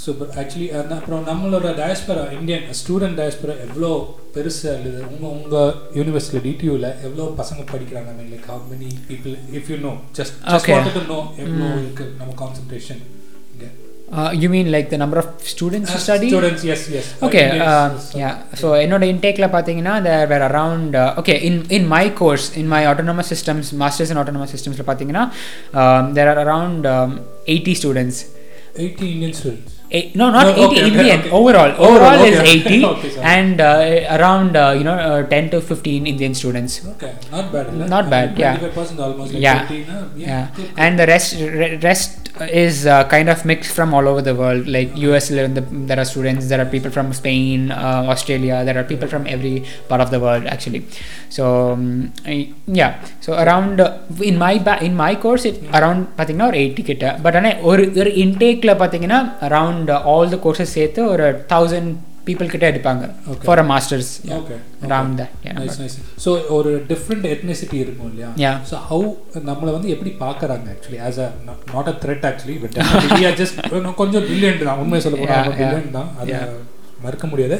super actually அப்புறம் நம்மளோட diaspora Indian student diaspora எவ்வளோ பெருசு அல்லது உங்கள் உங்கள் யூனிவர்சிட்டியில் டிடியூவில் எவ்வளோ பசங்க படிக்கிறாங்க? Mean like how many people if you know just to know எவ்வளோ Mm. இருக்கு நம்ம கான்சன்ட்ரேஷன் இங்கே? Uh, you mean like the number of students who study? Students okay um, yeah. So என்னோட இன்டேக்ல பார்த்தீங்கன்னா there were around uh, okay in in my course in my autonomous systems masters in autonomous systemsல பார்த்தீங்கன்னா um, there are around um, 80 students. 80 Indian students. Eh, no, not no, 80 okay, Indian. Okay, okay. Overall, overall, is 80, *laughs* and uh, around uh, you know uh, 10 to 15 Indian students. Okay, not bad. Right? Not bad. yeah. Almost, like yeah. 15, yeah. yeah. yeah. And the rest re- rest is uh, kind of mixed from all over the world. Like US, there are students. There are people from Spain, uh, Australia. There are people from every part of the world actually. So um, yeah. So around uh, in my ba- in my course, it around பார்த்தீங்கன்னா ஒரு eighty கிட்ட but ஆனால் ஒரு ஒரு இன்டேக்கில் பார்த்தீங்கன்னா around all the courses சேர்த்து ஒரு thousand people கிட்ட எடுப்பாங்க. For a masters. Around nice so ஒரு டிஃப்ரெண்ட் எத்னிசிட்டி இருக்கும் இல்லையா. ஸோ ஹவு நம்மளை வந்து எப்படி பார்க்குறாங்க actually as a not a threat actually but just கொஞ்சம் பில்லியன்ட் தான் உண்மையை சொல்ல போனால். பில்லியன்ட் தான் அது. மறுக்க முடியாது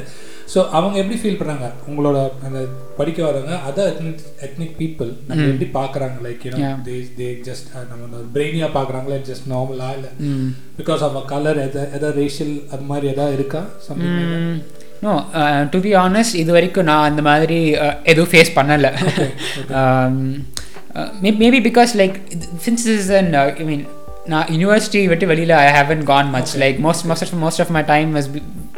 ஸோ அவங்க எப்படி ஃபீல் பண்ணுறாங்க உங்களோட அந்த படிக்க வரவங்க அதர் எத்னிக் எத்னிக் பீப்புள் நம்ம. எப்படி பார்க்குறாங்க? லைக். தே தே ஜஸ்ட் நம்ம பிரெயினியாக பார்க்குறாங்களா? ஜஸ்ட் நார்மலா இல்லை. பிகாஸ் ஆஃப் கலர் எதை எதாவது ரேஷியல் அது மாதிரி எதாவது இருக்கா? Something no to be honest இது வரைக்கும் நான் அந்த மாதிரி uh, எதுவும் ஃபேஸ் பண்ணலை. Maybe because like since is an I mean நான் யூனிவர்சிட்டி விட்டு வெளியில் I haven't gone much. Like most most of most of my time was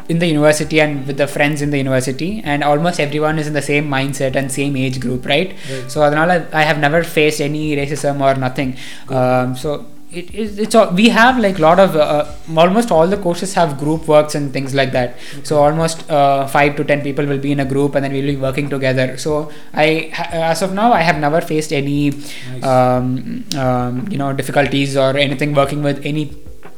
in the university and with the friends in the university and almost everyone is in the same mindset and same age group right? Right. so adhanala i have never faced any racism or nothing. Um, so it, it, it's all, we have like a lot of uh, almost all the courses have group works and things like that. So almost uh, 5 to 10 people will be in a group and then we'll be working together. So i as of now i have never faced any Nice. um, um, you know difficulties or anything working with any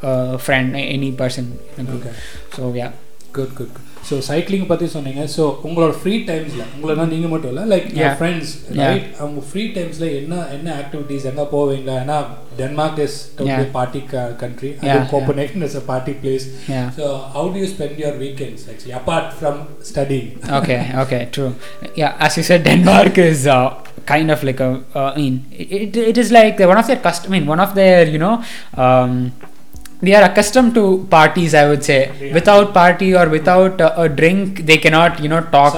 uh, friend any person. In a group Okay. so yeah good good so cycling பற்றி சொன்னீங்க so உங்களோட free டைம்ஸில் உங்களோட நீங்கள் மட்டும் இல்லை like Yeah. Friends Yeah. Right அவங்க free டைம்ஸில் என்ன என்ன ஆக்டிவிட்டீஸ் எங்கே போவீங்களா ஏன்னா Denmark is Yeah. Party country Yeah, கோப்பனேஷன் is a party place yeah so how to you spend your weekends actually apart from study okay okay true yeah as you said denmark is uh, kind of like a uh, i mean it, it is like one of their custom i mean one of their you know um, they are accustomed to parties i would say. Yeah. without party or without uh, a drink they cannot you know talk.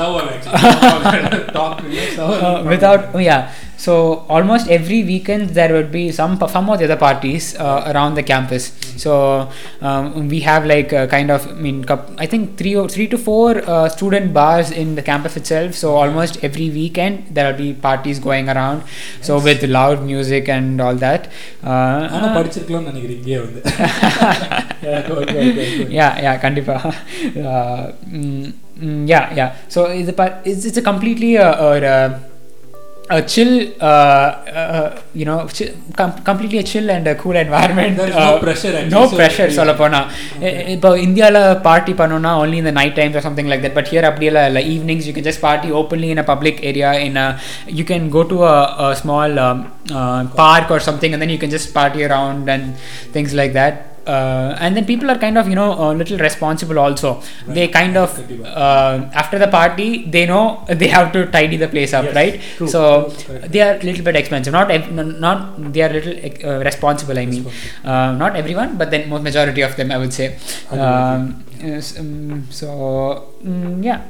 Talk *laughs* uh, without oh, yeah so almost every weekend there would be some some of the other parties uh, around the campus so um, we have like a kind of i mean coup- i think three or three to four uh, student bars in the campus itself so almost every weekend there will be parties going around so Nice. with loud music and all that uh, ஆனால் படிச்சிருக்கலாம்னு நினைக்கிறேன் இங்கே வந்து *laughs* Yeah, go, go, go, go. yeah yeah kandipa *laughs* uh, mm, mm, yeah yeah so it's a part it's, it's a completely uh, or uh, a chill uh, uh, you know chi- com- completely a chill and a cool environment There is no uh, pressure actually, no so pressure yeah. சொல்ல போனா Okay. இப்போ இந்தியாவில் party பண்ணோம்னா only in the night times or something like that but here அப்படியெல்லாம் இல்லை evenings you can just party openly in a public area in a you can go to a, a small um, uh, park or something and then you can just party around and things like that uh, and then people are kind of you know a little responsible also. They kind of uh, after the party they know *laughs* they have to tidy the place up Yes, right? true, so true, they are a little bit expensive. Not ev- not they are little uh, responsible i mean. Responsible. uh, not everyone but then most majority of them i would say. Um, Yes, um, so mm, yeah,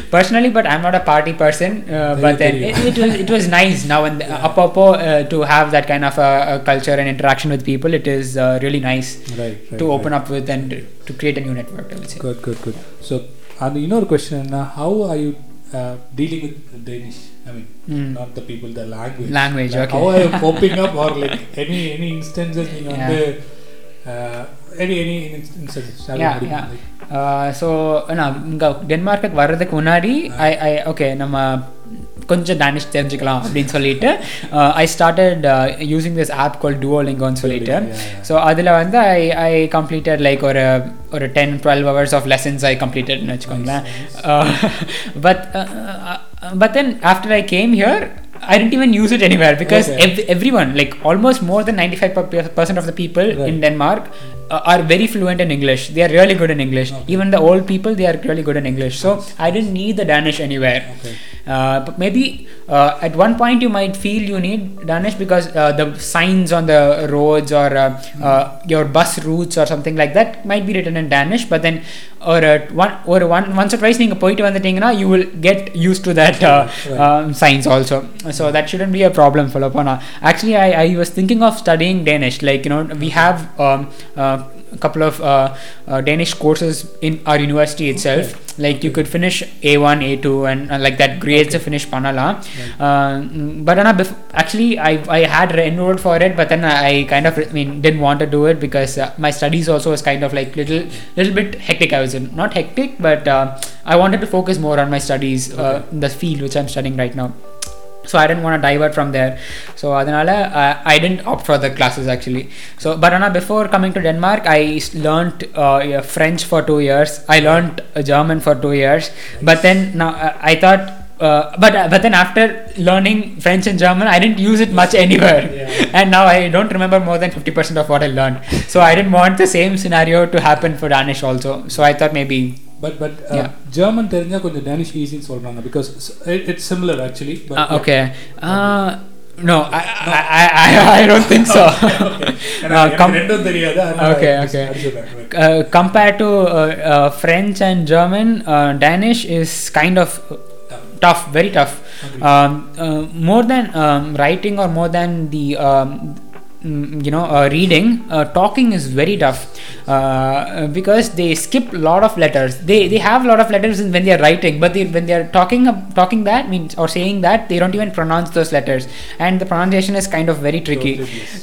*laughs* personally, but I'm not a party person. Uh, but then it, it, was it was nice now and uh, yeah. uh, apropos uh, to have that kind of a, a, culture and interaction with people. It is uh, really nice right, right, to open up with and to create a new network. I would say. Good, good, good. So, and you know, the question: uh, How are you dealing with Danish? I mean, mm. not the people, the language. Language. Like okay. How are you *laughs* coping up, or like any any instances? You know, yeah. the, instances Yeah, yeah. So நான் இங்கே டென்மார்க்குக்கு வர்றதுக்கு முன்னாடி ஐ ஐ okay நம்ம கொஞ்சம் Danish தெரிஞ்சுக்கலாம் அப்படின்னு சொல்லிட்டு I started using this app கால் டுவோலிங்கோன்னு சொல்லிட்டு Duolingo, yeah, yeah. ஸோ அதில் வந்து ஐ ஐ கம்ப்ளீட்டட் லைக் ஒரு ஒரு ten twelve hours of lessons I கம்ப்ளீட்டட்னு வச்சுக்கோங்களேன் but but then after I came here I didn't even use it anywhere because Okay. ev- everyone, like almost more than 95% of the people Right. in Denmark uh, are very fluent in English. They are really good in English. Okay. Even the old people, they are really good in English. So I didn't need the Danish anywhere. Okay. Uh, but maybe uh, at one point you might feel you need Danish because uh, the signs on the roads or uh, uh, your bus routes or something like that might be written in Danish. But then, or uh, one or one once or twice நீங்க போயிட்டு வந்துட்டீங்கன்னா you will get used to that uh, Right. um, signs also. So that shouldn't be a problem for Lopana. Actually, I, I was thinking of studying Danish. Like you know, we have a couple of uh, uh, Danish courses in our university itself. Like you could finish A1, A2, and uh, like that grades to finish Panala. Uh, but bef- actually, I I had re- enrolled for it, but then I kind of I mean didn't want to do it because uh, my studies also was kind of like little little bit hectic. I was in not hectic, but uh, I wanted to focus more on my studies, Okay. in the field which I'm studying right now so i didn't want to divert from there. So adanala uh, i didn't opt for the classes actually. So but Anna, before coming to denmark i s- learnt uh, yeah, french for two years. I learnt uh, german for two years. But then now uh, i thought but uh, but then after learning french and german i didn't use it much *laughs* anywhere. Yeah. and now i don't remember more than 50% of what i learned. So i didn't want the same scenario to happen for danish also. So i thought maybe but but Yeah. German தெரிஞ்சா கொஞ்சம் Danish ஈஸின்னு சொல்றாங்க because it's similar actually Uh, okay. Uh, no, I, I, I, I, I don't think so. *laughs* Uh, com- ரெண்டும் தெரியாது அதனால Okay, just okay. அடிச்சுடுறேன். *laughs* uh, compared to uh, uh, French and German, uh, Danish is kind of tough, very tough. Agree. Um, uh, more than um, writing or more than the um, mm, Mm, you know uh, reading uh, talking is very tough uh, because they skip a lot of letters. They they have a lot of letters when they are writing but they, when they are talking talking that means or saying that they don't even pronounce those letters. And the pronunciation is kind of very tricky.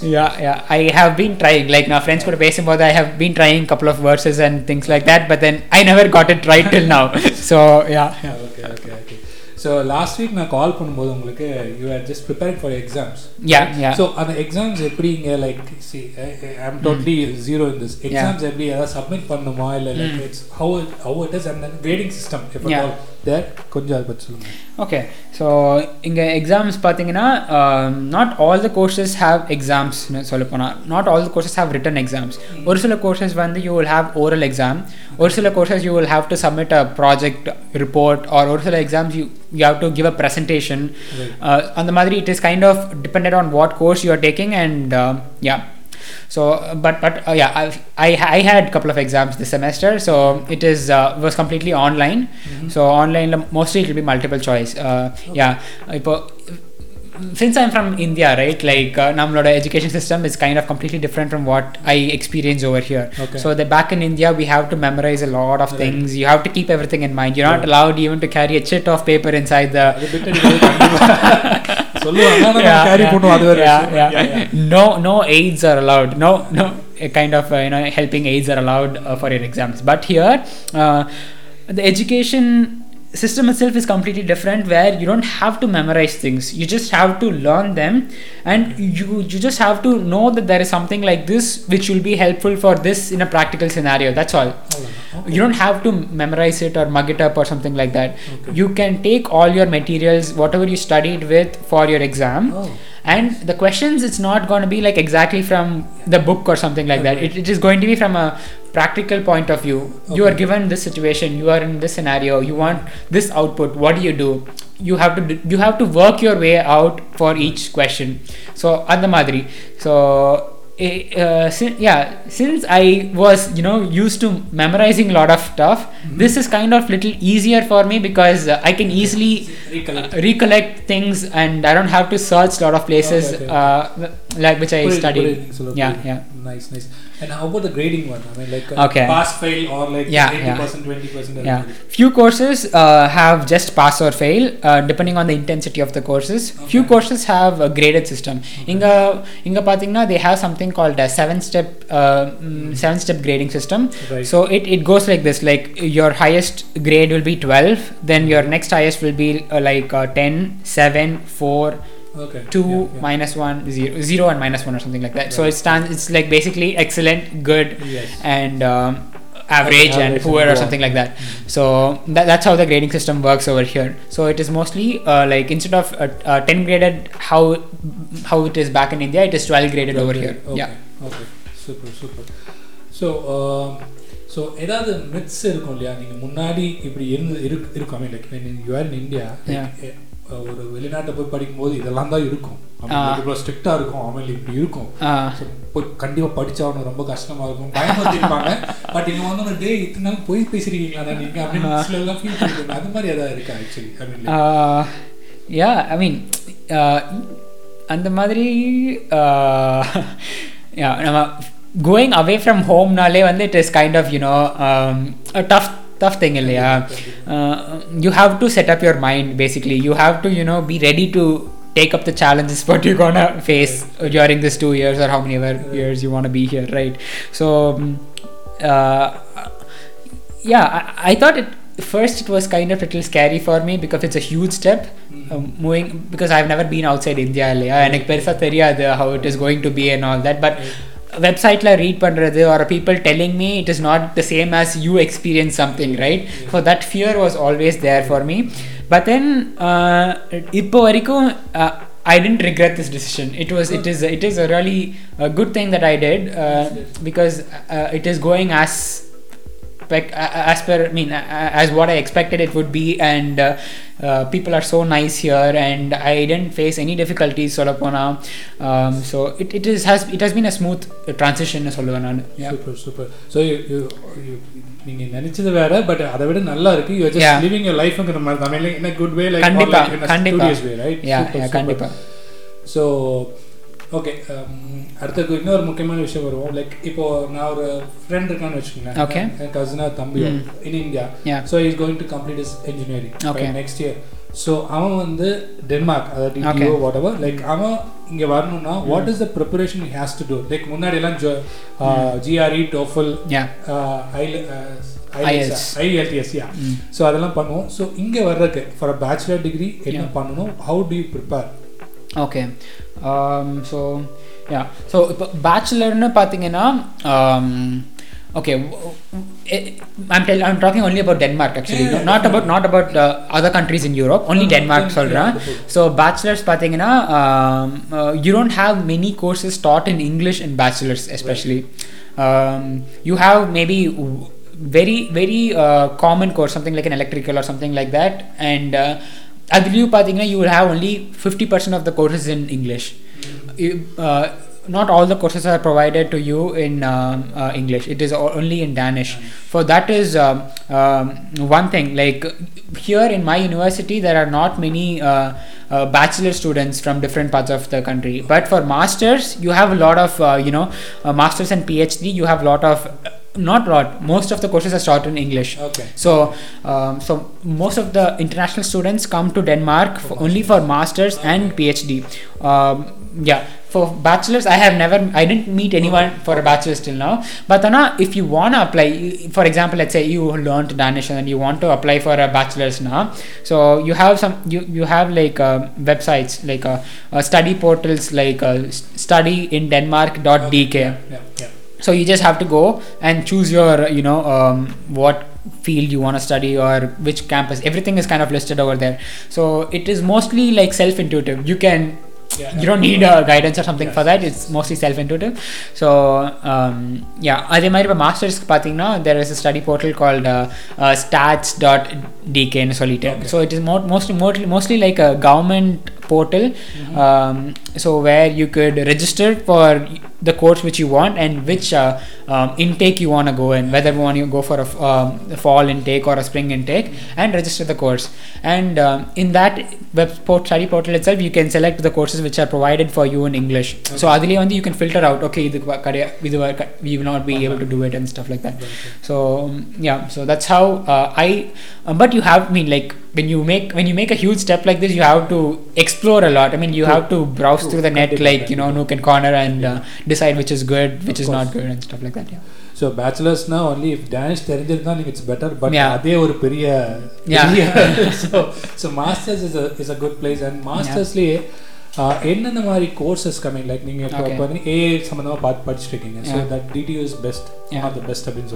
Yeah yeah. I have been trying like now friends could base about i have been trying a couple of verses and things like that but then i never got it right till now. *laughs* So yeah, yeah okay, okay, okay. So last week நான் call பண்ணும்போது உங்களுக்கு you are just preparing for exams. So அந்த exams எப்படி இங்கே like see I'm totally zero in this exams எப்படி ஏதாவது submit பண்ணுமா? இல்லை like. It's how how it is and grading system. That கொஞ்சம் அதை பற்றி சொல்லுங்கள் ஓகே ஸோ இங்கே எக்ஸாம்ஸ் பார்த்தீங்கன்னா not all the courses have எக்ஸாம்ஸ்னு சொல்ல போனால் not all the courses have written exams ஒரு சில கோர்சஸ் வந்து you will have oral exam ஒரு சில courses you will have to submit a project report or ஒரு சில exams you you have to give a presentation right. uh, on the madri it is kind of dependent on what course you are taking and uh, yeah so uh, but but uh, yeah I, I, I had a couple of exams this semester so it is uh, was completely online mm-hmm. so online mostly it will be multiple choice uh, okay. Uh, yeah since I'm from India, right? Like, uh, education system is kind of completely different from what I experience over here. Okay. So, the back in India, we have to memorize a lot of right. things. You have to keep everything in mind. You're not yeah. allowed even to carry a chit of paper inside the. *laughs* no no aids are allowed no no kind of uh, you know helping aids are allowed uh, for your exams but here uh, the education system itself is completely different where you don't have to memorize things you just have to learn them and you you just have to know that there is something like this which will be helpful for this in a practical scenario that's all okay. you don't have to memorize it or mug it up or something like that okay. you can take all your materials whatever you studied with for your exam oh. and the questions it's not going to be like exactly from the book or something like okay. that it, it is going to be from a practical point of view okay. you are given this situation you are in this scenario you want this output what do you do you have to you have to work your way out for each question so at the madri so eh, eh, uh, sin- yeah since i was you know used to memorizing a lot of stuff mm-hmm. this is kind of little easier for me because uh, i can easily recollect. Uh, recollect. things and i don't have to search a lot of places okay, okay. Uh, like which i study. studied it, it, yeah yeah nice nice and how about the grading one? I mean, like uh, Okay. pass, fail, or like Yeah, 80%, 20%. yeah few courses uh, have just pass or fail uh, depending on the intensity of the courses few courses have a graded system inga inga pathina they have something called a seven step uh, mm, seven step grading system Right. so it, it goes like this like your highest grade will be 12 then your next highest will be uh, like uh, 10 7 4 Okay. two Yeah, yeah. minus one zero zero and minus one or something like that so Right. it stands it's like basically excellent good Yes. and um, average and Average poor and or poor. something like that Mm. so that, that's how the grading system works over here so it is mostly uh, like instead of uh, uh, 10 graded how how it is back in india it is 12 graded over here Okay, yeah Okay. Super, super. So, um, so ஏதாவது myths இருக்கும் இல்லையா நீங்கள் முன்னாடி இப்படி இருந்து இருக்கு இருக்கும் ஐ mean like you are in India Yeah. ஒரு வெளிநாட்டை போய் படிக்கும்போது இதெல்லாம் தான் இருக்கும். இவ்வளோ ஸ்ட்ரிக்டாக இருக்கும். அவன் இப்படி இருக்கும். போய் கண்டிப்பாக படித்தவனு ரொம்ப கஷ்டமாக இருக்கும். பயமுறுத்திருப்பாங்க. பட் இவங்க வந்து ஒரு டே இத்தனை நாள் போய் பேசிருக்கீங்களா? நீங்கள் அப்படின்னு ஃபீல் பண்ணுறீங்க அது மாதிரி ஏதாவது இருக்கா ஆக்சுவலி அப்படின்னு யா ஐ மீன் அந்த மாதிரி நம்ம கோயிங் அவே ஃப்ரம் ஹோம்னாலே வந்து it is kind of you know tough tough tough thing இல்லையா uh, you have to set up your mind basically you have to you know be ready to take up the challenges *laughs* what you're gonna face during this two years or how many ever years you want to be here right so um, uh, yeah I, I thought it first it was kind of a little scary for me because it's a huge step um, moving because I've never been outside India இல்லையா எனக்கு பெருசா தெரியாது how it is going to be and all that but வெப்சைட்ல read பண்றது or people telling me it is not the same as you experience something right so that fear was always there for me but then uh, இப்போ வரைக்கும் uh, I didn't regret this decision. It was it is it is a really a good thing that I did uh, because uh, it is going as expect uh, as per I mean uh, as what I expected it would be and uh, Uh, people are so nice here and I didn't face any difficulties Solapona um, so it, it is has it has been a smooth transition சொல்லுவேன் நான் super so நீங்க நினைச்சது வேற but அதை விட நல்லா இருக்கு you just. Living your லைஃப்ங்கிற மாதிரி தான் இன் குட் வே லைக் கண்டிப்பா, கண்டிப்பா. வே ரைட் yeah yeah கண்டிப்பா ஸோ ஓகே அடுத்தது இன்னொரு முக்கியமான விஷயம் வருவோம். லைக் இப்போ நான் ஒரு ஃப்ரெண்ட் இருக்கான்னு வச்சுக்கோங்களேன். Okay. என் கசினா தம்பி. In India so is going to complete is engineering Okay. Next year so அவன் வந்து டென்மார்க் அதாவது வாட் எவர் லைக் அவன் இங்கே வரணும்னா what is the preparation has to do like முன்னாடி எல்லாம் GRE TOEFL IELTS. IELTS. So அதெல்லாம் பண்ணுவோம். ஸோ இங்கே வர்றதுக்கு ஃபார் அ பேச்சுலர் டிகிரி என்ன. பண்ணணும்? How do you prepare okay so yeah so இப்போ பேச்சுலர்னு பார்த்தீங்கன்னா okay I'm tell I'm talking only about Denmark actually Yeah, not about not about other countries in Europe only Denmark சொல்கிறேன் so bachelors பார்த்தீங்கன்னா you don't have many courses taught in English in bachelors especially um, you have maybe w- very very uh, common course something like an electrical or something like that and uh, I believe Pathingna, you will have only 50% of the courses in English. Uh, not all the courses are provided to you in uh, uh, English. It is only in Danish. For that is um, um, one thing. Like here in my university, there are not many bachelor students from different parts of the country. But for masters, you have a lot of you know masters and PhD. You have a lot of not lot. Most of the courses are taught in English. okay So, um, so most of the international students come to Denmark for, only for masters and PhD. Um, yeah, for bachelors, I have never, I didn't meet anyone for a bachelor's till now. But Anna, if you wanna apply, for example, let's say you learned Danish and then you want to apply for a bachelor's now, so you have some, you you have like uh, websites like uh, uh, study portals like uh, studyindenmark.dk yeah yeah so you just have to go and choose your you know um, what field you want to study or which campus everything is kind of listed over there so it is mostly like self intuitive you can Yeah. you don't need a guidance or something Yes. for that it's mostly self intuitive so um, yeah அதே மாதிரி இப்போ மாஸ்டர்ஸ்க்கு பார்த்தீங்கன்னா there is a study portal called uh, uh, stats.dk ன்னு சொல்லிட்டு Okay. so it is more, mostly mostly mostly like portal um, so where you could register for the course which you want and which uh, um, intake you want to go in, whether you want to go for a um, fall intake or a spring intake, and register the course. And um, in that web study portal itself, you can select the courses which are provided for you in English. Okay. So adile only you can filter out. Okay, we will not be able to do it and stuff like that. So um, yeah, so that's how uh, I. Um, but you have I mean like when you make when you make a huge step like this, you have to explore a lot. I mean, you True. have to browse True. through the net like you know nook and corner and uh, decide which is good, which of is course. not good, and stuff like. that. Yeah so பேச்சுலர்ஸ்னா only if Danish தெரிஞ்சிருந்தா நீங்கள் it's better but. அதே ஒரு பெரிய. So so masters is is a good place and மாஸ்டர்ஸ்லேயே என்னென்ன மாதிரி courses coming like நீங்கள் இப்போ. பார்த்தீங்கன்னா ஏஐ சம்மந்தமாக பார்த்து படிச்சுட்டு இருக்கீங்க so. That DTU is best. Of the best அப்படின்னு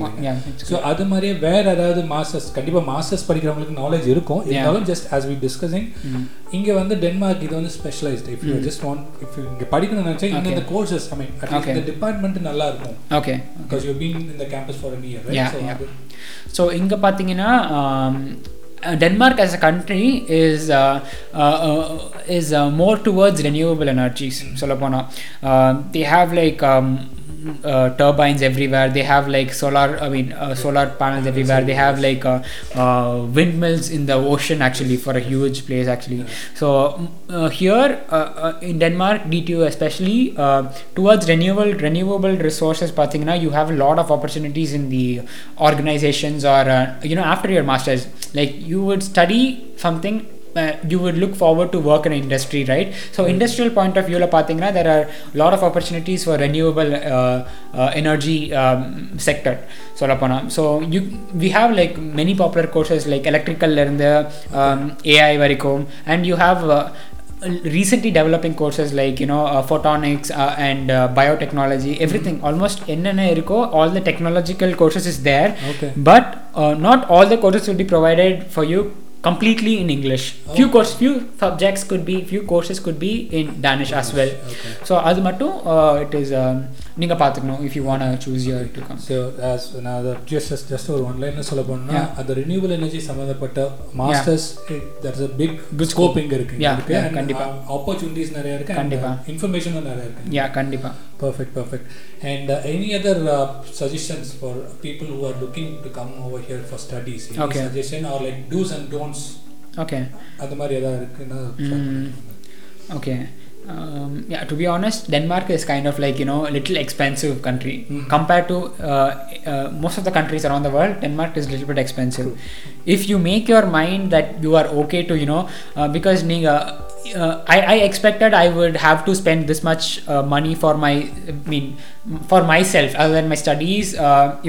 it's ஸோ அது மாதிரியே வேற ஏதாவது மாஸ்டர்ஸ் கண்டிப்பாக மாஸ்டர்ஸ் படிக்கிறவங்களுக்கு நாலேஜ் இருக்கும். இருந்தாலும் just as we discussing Mm. இங்கே வந்து டென்மார்க் இது வந்து specialized if you. Just want if இங்கே படிக்கணும்னு நினச்சா இங்கே. இந்த courses I mean at least Okay. இந்த டிபார்ட்மெண்ட் நல்லா இருக்கும் okay because you been in the campus for an year so இங்கே பார்த்தீங்கன்னா Denmark as a country is uh, uh, uh, is uh, more towards renewable energies. சொல்லப்போனா uh, they have like um, uh, turbines everywhere. They have like solar i mean uh, solar panels everywhere. They have like uh, uh windmills in the ocean actually for a huge place actually. So mm, uh, here uh, in denmark dtu especially towards renewable renewable resources pathingna you have a lot of opportunities in the organizations or you know after your masters like you would study something Uh, you would look forward to work in industry, right? So, industrial point of view, la பார்த்தீங்கன்னா there are a lot of opportunities for renewable uh, uh, energy um, sector. சொல்லப்போனால் so you we have like many popular courses like எலக்ட்ரிக்கல்ல இருந்து AI வரைக்கும் and you have recently developing courses like you know uh, photonics uh, and uh, biotechnology everything almost என்னென்ன இருக்கோ all the technological courses is there okay but uh, not all the courses will be provided for you completely in English. Okay. Few course, few subjects could be, few courses could be in Danish, Danish. as well. Okay. So as matto, uh, it is. Um, நீங்கள் பார்த்துக்கணும் if you want choose your to come so as நான் அதை just just ஒரு ஒன்லைனில் சொல்ல போனோம்னா அந்த renewal energy சம்மந்தப்பட்ட masters that's a big good scope இங்கே. இருக்கு கண்டிப்பாக ஆப்பர்ச்சுனிட்டிஸ் நிறைய இருக்கு கண்டிப்பாக இன்ஃபர்மேஷனும் நிறையா இருக்கு. யா கண்டிப்பாக perfect perfect and any other suggestions for people who are looking to come over here for studies okay suggestion or like dos and don'ts okay அந்த மாதிரி எதாவது இருக்குன்னா okay Um, yeah, to be honest, Denmark is kind of like you know a little expensive country Mhm. compared to uh, uh, most of the countries around the world. Denmark is a little bit expensive if you make your mind that you are okay to you know uh, because ninga uh, I, I, expected I would have to spend this much uh, money for my I mean for myself other than my studies uh,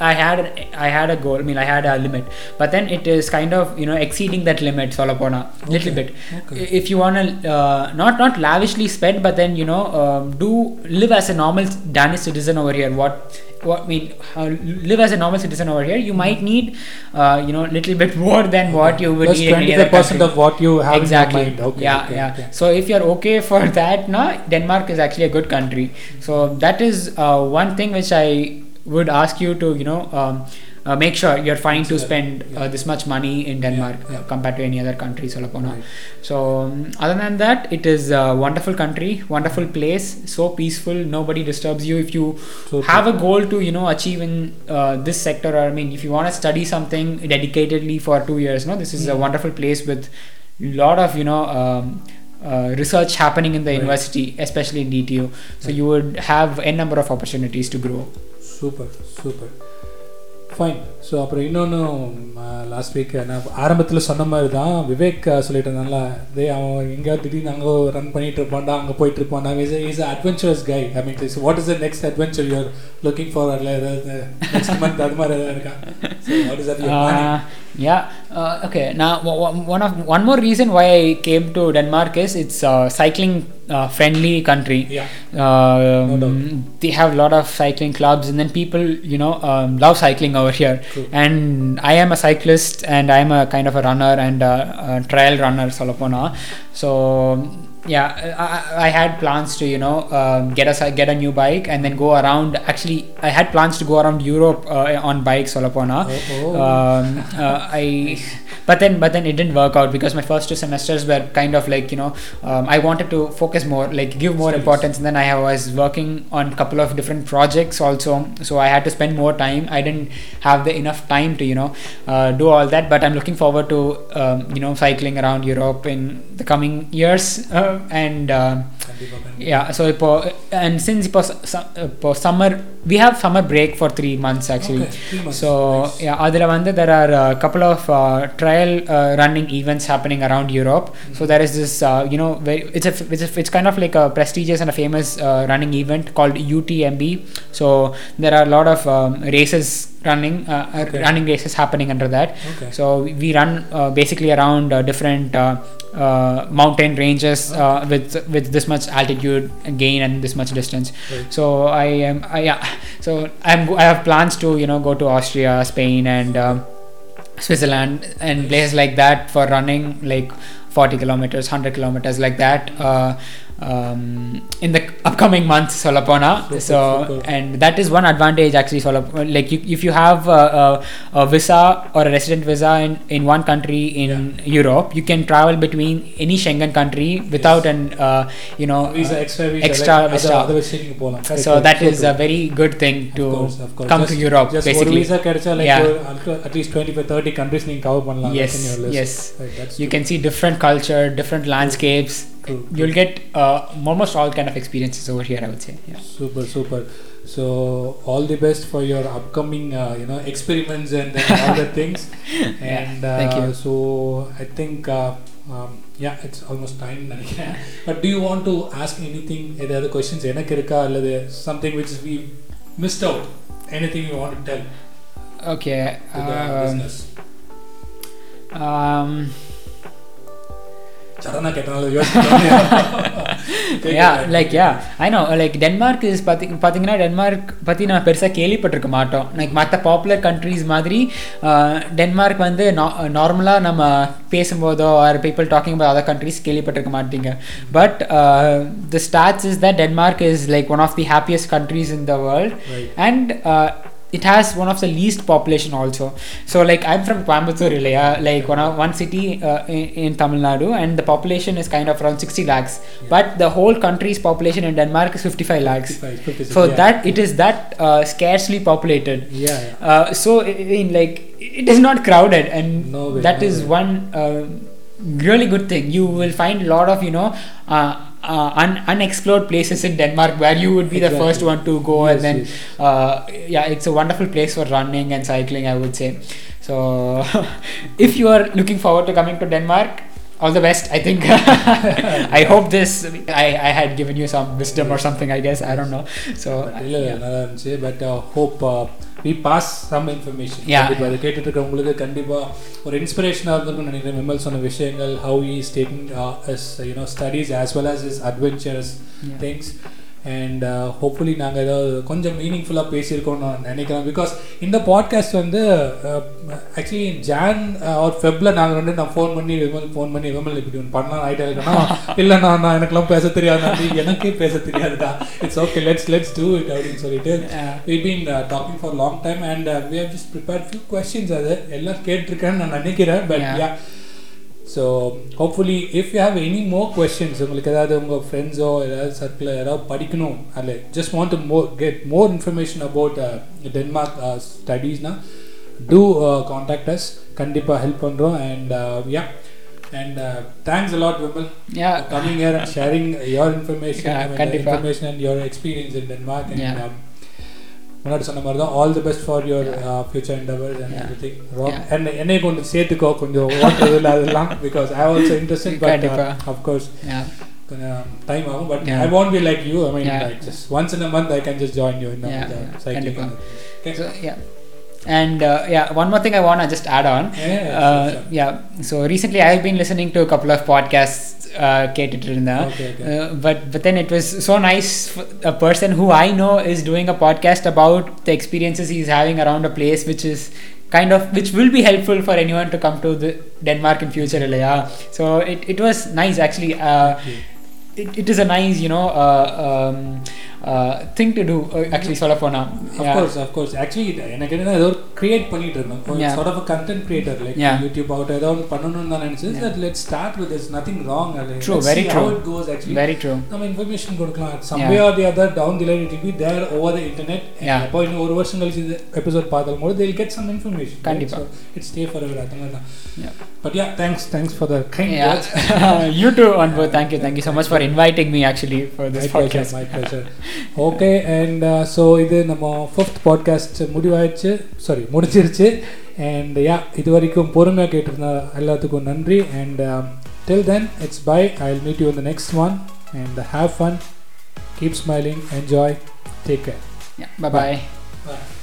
I had I had a goal I mean I had a limit but then it is kind of you know exceeding that limit solapona okay. little bit okay. if you want to uh, not not lavishly spend but then you know um, do live as a normal Danish citizen over here what what mean uh, live as a normal citizen over here you might need uh, you know little bit *laughs* more than what you would Plus need in 25% country. of what you have exactly in your mind. Okay, yeah okay, yeah okay. so if you're okay *laughs* for that now denmark is actually a good country so that is uh, one thing which i would ask you to you know um, uh, make sure you're fine to spend yeah. uh, this much money in Denmark yeah, yeah. Compared to any other country, Solapona. Right. So, um, other than that, it is a wonderful country, wonderful place, so peaceful, nobody disturbs you. If you so have a goal to, you know, achieve in uh, this sector, or I mean, if you want to study something dedicatedly for two years, no, this is a hmm. wonderful place with a lot of, you know, um, uh, research happening in the right. university, especially in DTU. So right. you would have n number of opportunities to grow. Super, super. Fine so அப்புறம் இன்னொன்று last week நான் ஆரம்பத்தில் சொன்ன மாதிரி தான் விவேக் சொல்லிட்டு இருந்தால அவன் எங்கேயாவது திடீர்னு அங்கே ரன் பண்ணிட்டு இருப்பான்டா அங்கே போயிட்டு இருப்பான்டா is is adventurous guy I mean what is the next adventure you're looking for ஏதாவது நெக்ஸ்ட் மந்த் அது மாதிரி ஏதாவது இருக்கா? What is *laughs* yeah. Uh, okay. Now, w- w- one of one more reason why I came to Denmark is it's a cycling uh, friendly country. Yeah Um, No they have a lot of cycling clubs, and then people, you know, um, love cycling over here. True. And I am a cyclist, and I'm a kind of a runner and a, a trail runner, Solopona. So yeah, I, I- had plans to you know um, get a get a new bike and then go around. Actually, I had plans to go around Europe uh, on bikes Solopona. Oh, oh. Um, uh, I, but then but then it didn't work out because my first two semesters were kind of like you know um, I wanted to focus more, like give more Studies. importance. And then I was working on a couple of different projects also, so I had to spend more time. I didn't have the enough time to you know uh, do all that. But I'm looking forward to um, you know cycling around Europe in the coming years uh, and uh, yeah so ipo, and since ipo, ipo summer we have summer break for three months actually okay, three months. so nice. yeah adhila vandu there are a couple of uh, trail uh, running events happening around europe mm-hmm. so there is this uh, you know very, it's, a, it's a it's kind of like a prestigious and a famous uh, running event called utmb so there are a lot of um, races running uh, uh, Okay. running races happening under that Okay. so we- run uh, basically around uh, different uh, uh, mountain ranges uh, with with this much altitude gain and this much distance. Right. So I am I, yeah. So I'm I have plans to you know go to Austria, Spain, and um, Switzerland and places like that for running like 40 kilometers, 100 kilometers like that. Uh, um, in the upcoming months Solapona Super, so super. and that is one advantage actually Solap- like you, if you have a, a, a visa or a resident visa in, in one country in Europe you can travel between any Schengen country without an uh, you know Visa, uh, extra visa, extra like, visa. அதை- அதை வச்சு நீங்க போகலாம். Correct, so that correct. is So a very good thing Of to course, of course. come Just- to Europe just ஒரு basically visa கிடைச்சா like Yeah. ஒரு at- at least 25 30 countries நீங்க cover பண்ணலாம் yes that's in your list. yes Right, that's you true. can see different culture different landscapes You'll get uh, almost all kind of experiences over here. I would say. Yeah. Super, super. So all the best for your upcoming, uh, you know, experiments and other things. *laughs* And yeah, thank you. So I think. Uh, um, yeah, it's almost time. *laughs* but do you want to ask anything, any other questions? Something which we missed out? Anything you want to tell? Okay. To the um, business? Um, சடனாக கேட்டனால yeah like yeah I know like Denmark is பார்த்தி பார்த்தீங்கன்னா Denmark பற்றி நம்ம பெருசாக கேள்விப்பட்டிருக்க மாட்டோம் like மற்ற popular countries மாதிரி Denmark வந்து நார்மலாக நம்ம பேசும்போதோ or people talking about other countries கேள்விப்பட்டிருக்க மாட்டீங்க but the stats is that Denmark is like one of the happiest countries in the world. And it has one of the least population also so like i'm from coimbatore ilaya like one, one city uh, in, in tamil nadu and the population is kind of around 60 lakhs but the whole country's population in denmark is 55 lakhs 55, 56, so yeah. that it is that uh, scarcely populated Yeah, yeah. uh, so in like it is not crowded and No way, that no is way. one uh, really good thing you will find a lot of you know uh, un- unexplored places in Denmark where you would be exactly. the first one to go, yes, and then yes. uh, yeah, it's a wonderful place for running and cycling, I would say. So, *laughs* if you are looking forward to coming to Denmark, all the best. I think. *laughs* I hope this. I, I had given you some wisdom or something. I guess I don't know. So but, uh, yeah, but uh, hope. Uh, we pass some information Yeah. கண்டிப்பா அதை கேட்டுட்டு இருக்கவங்களுக்கு கண்டிப்பா ஒரு இன்ஸ்பிரேஷனாக இருந்திருக்கும்னு நினைக்கிறேன் விமல் சொன்ன விஷயங்கள் how is taking you know studies as well as is adventures. Things and hopefully நாங்கள் ஏதாவது கொஞ்சம் மீனிங்ஃபுல்லாக பேசியிருக்கோம்னு நான் நினைக்கிறேன். பிகாஸ் இந்த பாட்காஸ்ட் வந்து ஆக்சுவலி ஜான் ஒரு ஃபெப்பில் நாங்கள் வந்து நான் ஃபோன் பண்ணி விமல் ஃபோன் பண்ணி விமல் இப்படி ஒன்று பண்ணலாம் ஐடியா இருக்கேன்னா இல்லைண்ணா நான் எனக்குலாம் பேச தெரியாது எனக்கே பேச தெரியாதுடா. It's okay let's let's do it அப்படின்னு சொல்லிட்டு Yeah. we've been uh, talking for a long time and uh, we have just prepared few questions. அது எல்லாம் கேட்டிருக்கேன்னு நான் நினைக்கிறேன் but so hopefully if you have any more questions உங்களுக்கு ஏதாவது உங்கள் ஃப்ரெண்ட்ஸோ ஏதாவது சர்க்கிளில் ஏதாவது படிக்கணும் அல்ல just want to more get more information about Denmark ஸ்டடீஸ்னா two contact us கண்டிப்பாக ஹெல்ப் பண்ணுறோம் and yeah and thanks a lot Vimal yeah. Coming here and sharing your information, Yeah, I mean, the கண்டிப்பா. information முன்னாடி சொன்ன மாதிரி தான் all the best for your future endeavours and. Everything Yeah. And என்னை கொஞ்சம் சேர்த்துக்கோ கொஞ்சம் ஓட்டுறதுல அதெல்லாம் because I also interested but. Of course கொஞ்சம் டைம் ஆகும் but. I want be like you I mean. Like just once in a month I can just join you in cycling. Okay. So yeah, and uh, yeah, one more thing I want to just add on. Yeah, yeah, Uh, sure, sure. yeah. So recently, I've been listening to a couple of podcasts. Uh, கேட்டுட்டு இருந்தேன். Okay, okay. Uh, but but then it was so nice. f- A person who I know is doing a podcast about the experiences he's having around a place, which is kind of which will be helpful for anyone to come to the Denmark in future. இல்லையா? So it, it was nice actually. Uh, Okay. it, it is a nice you know uh, um, think to do actually சொல்ல போனால் of course of course actually எனக்கு என்ன ஏதோ create பண்ணிட்டு இருந்தேன் sort of content creator like YouTube out ஏதோ ஒன்று பண்ணணும்னு தான் நினச்சேன். That let start with is nothing wrong true very true it goes actually very true நம்ம இன்ஃபர்மேஷன் கொடுக்கலாம். Some way or the other down the line it be there over the internet அப்போ இன்னும் ஒரு வருஷம் கழிச்சு எபிசோட் பார்த்தாலும் போது they get some information கண்டிப்பாக இட்ஸ் ஸ்டே ஃபார் எவர் அந்த மாதிரி தான் but yeah thanks thanks for the kind words yeah *laughs* you too on both thank you thank you so much for inviting me actually for this my pleasure podcast my *laughs* pleasure okay and so இது நம்ம fifth podcast முடிவாயிடுச்சு sorry முடிச்சிருச்சு and yeah இது வரைக்கும் பொறுமையாக கேட்டிருந்த எல்லாத்துக்கும் நன்றி and till then it's bye I will meet you இந்த next one and have fun keep smiling enjoy take care yeah bye bye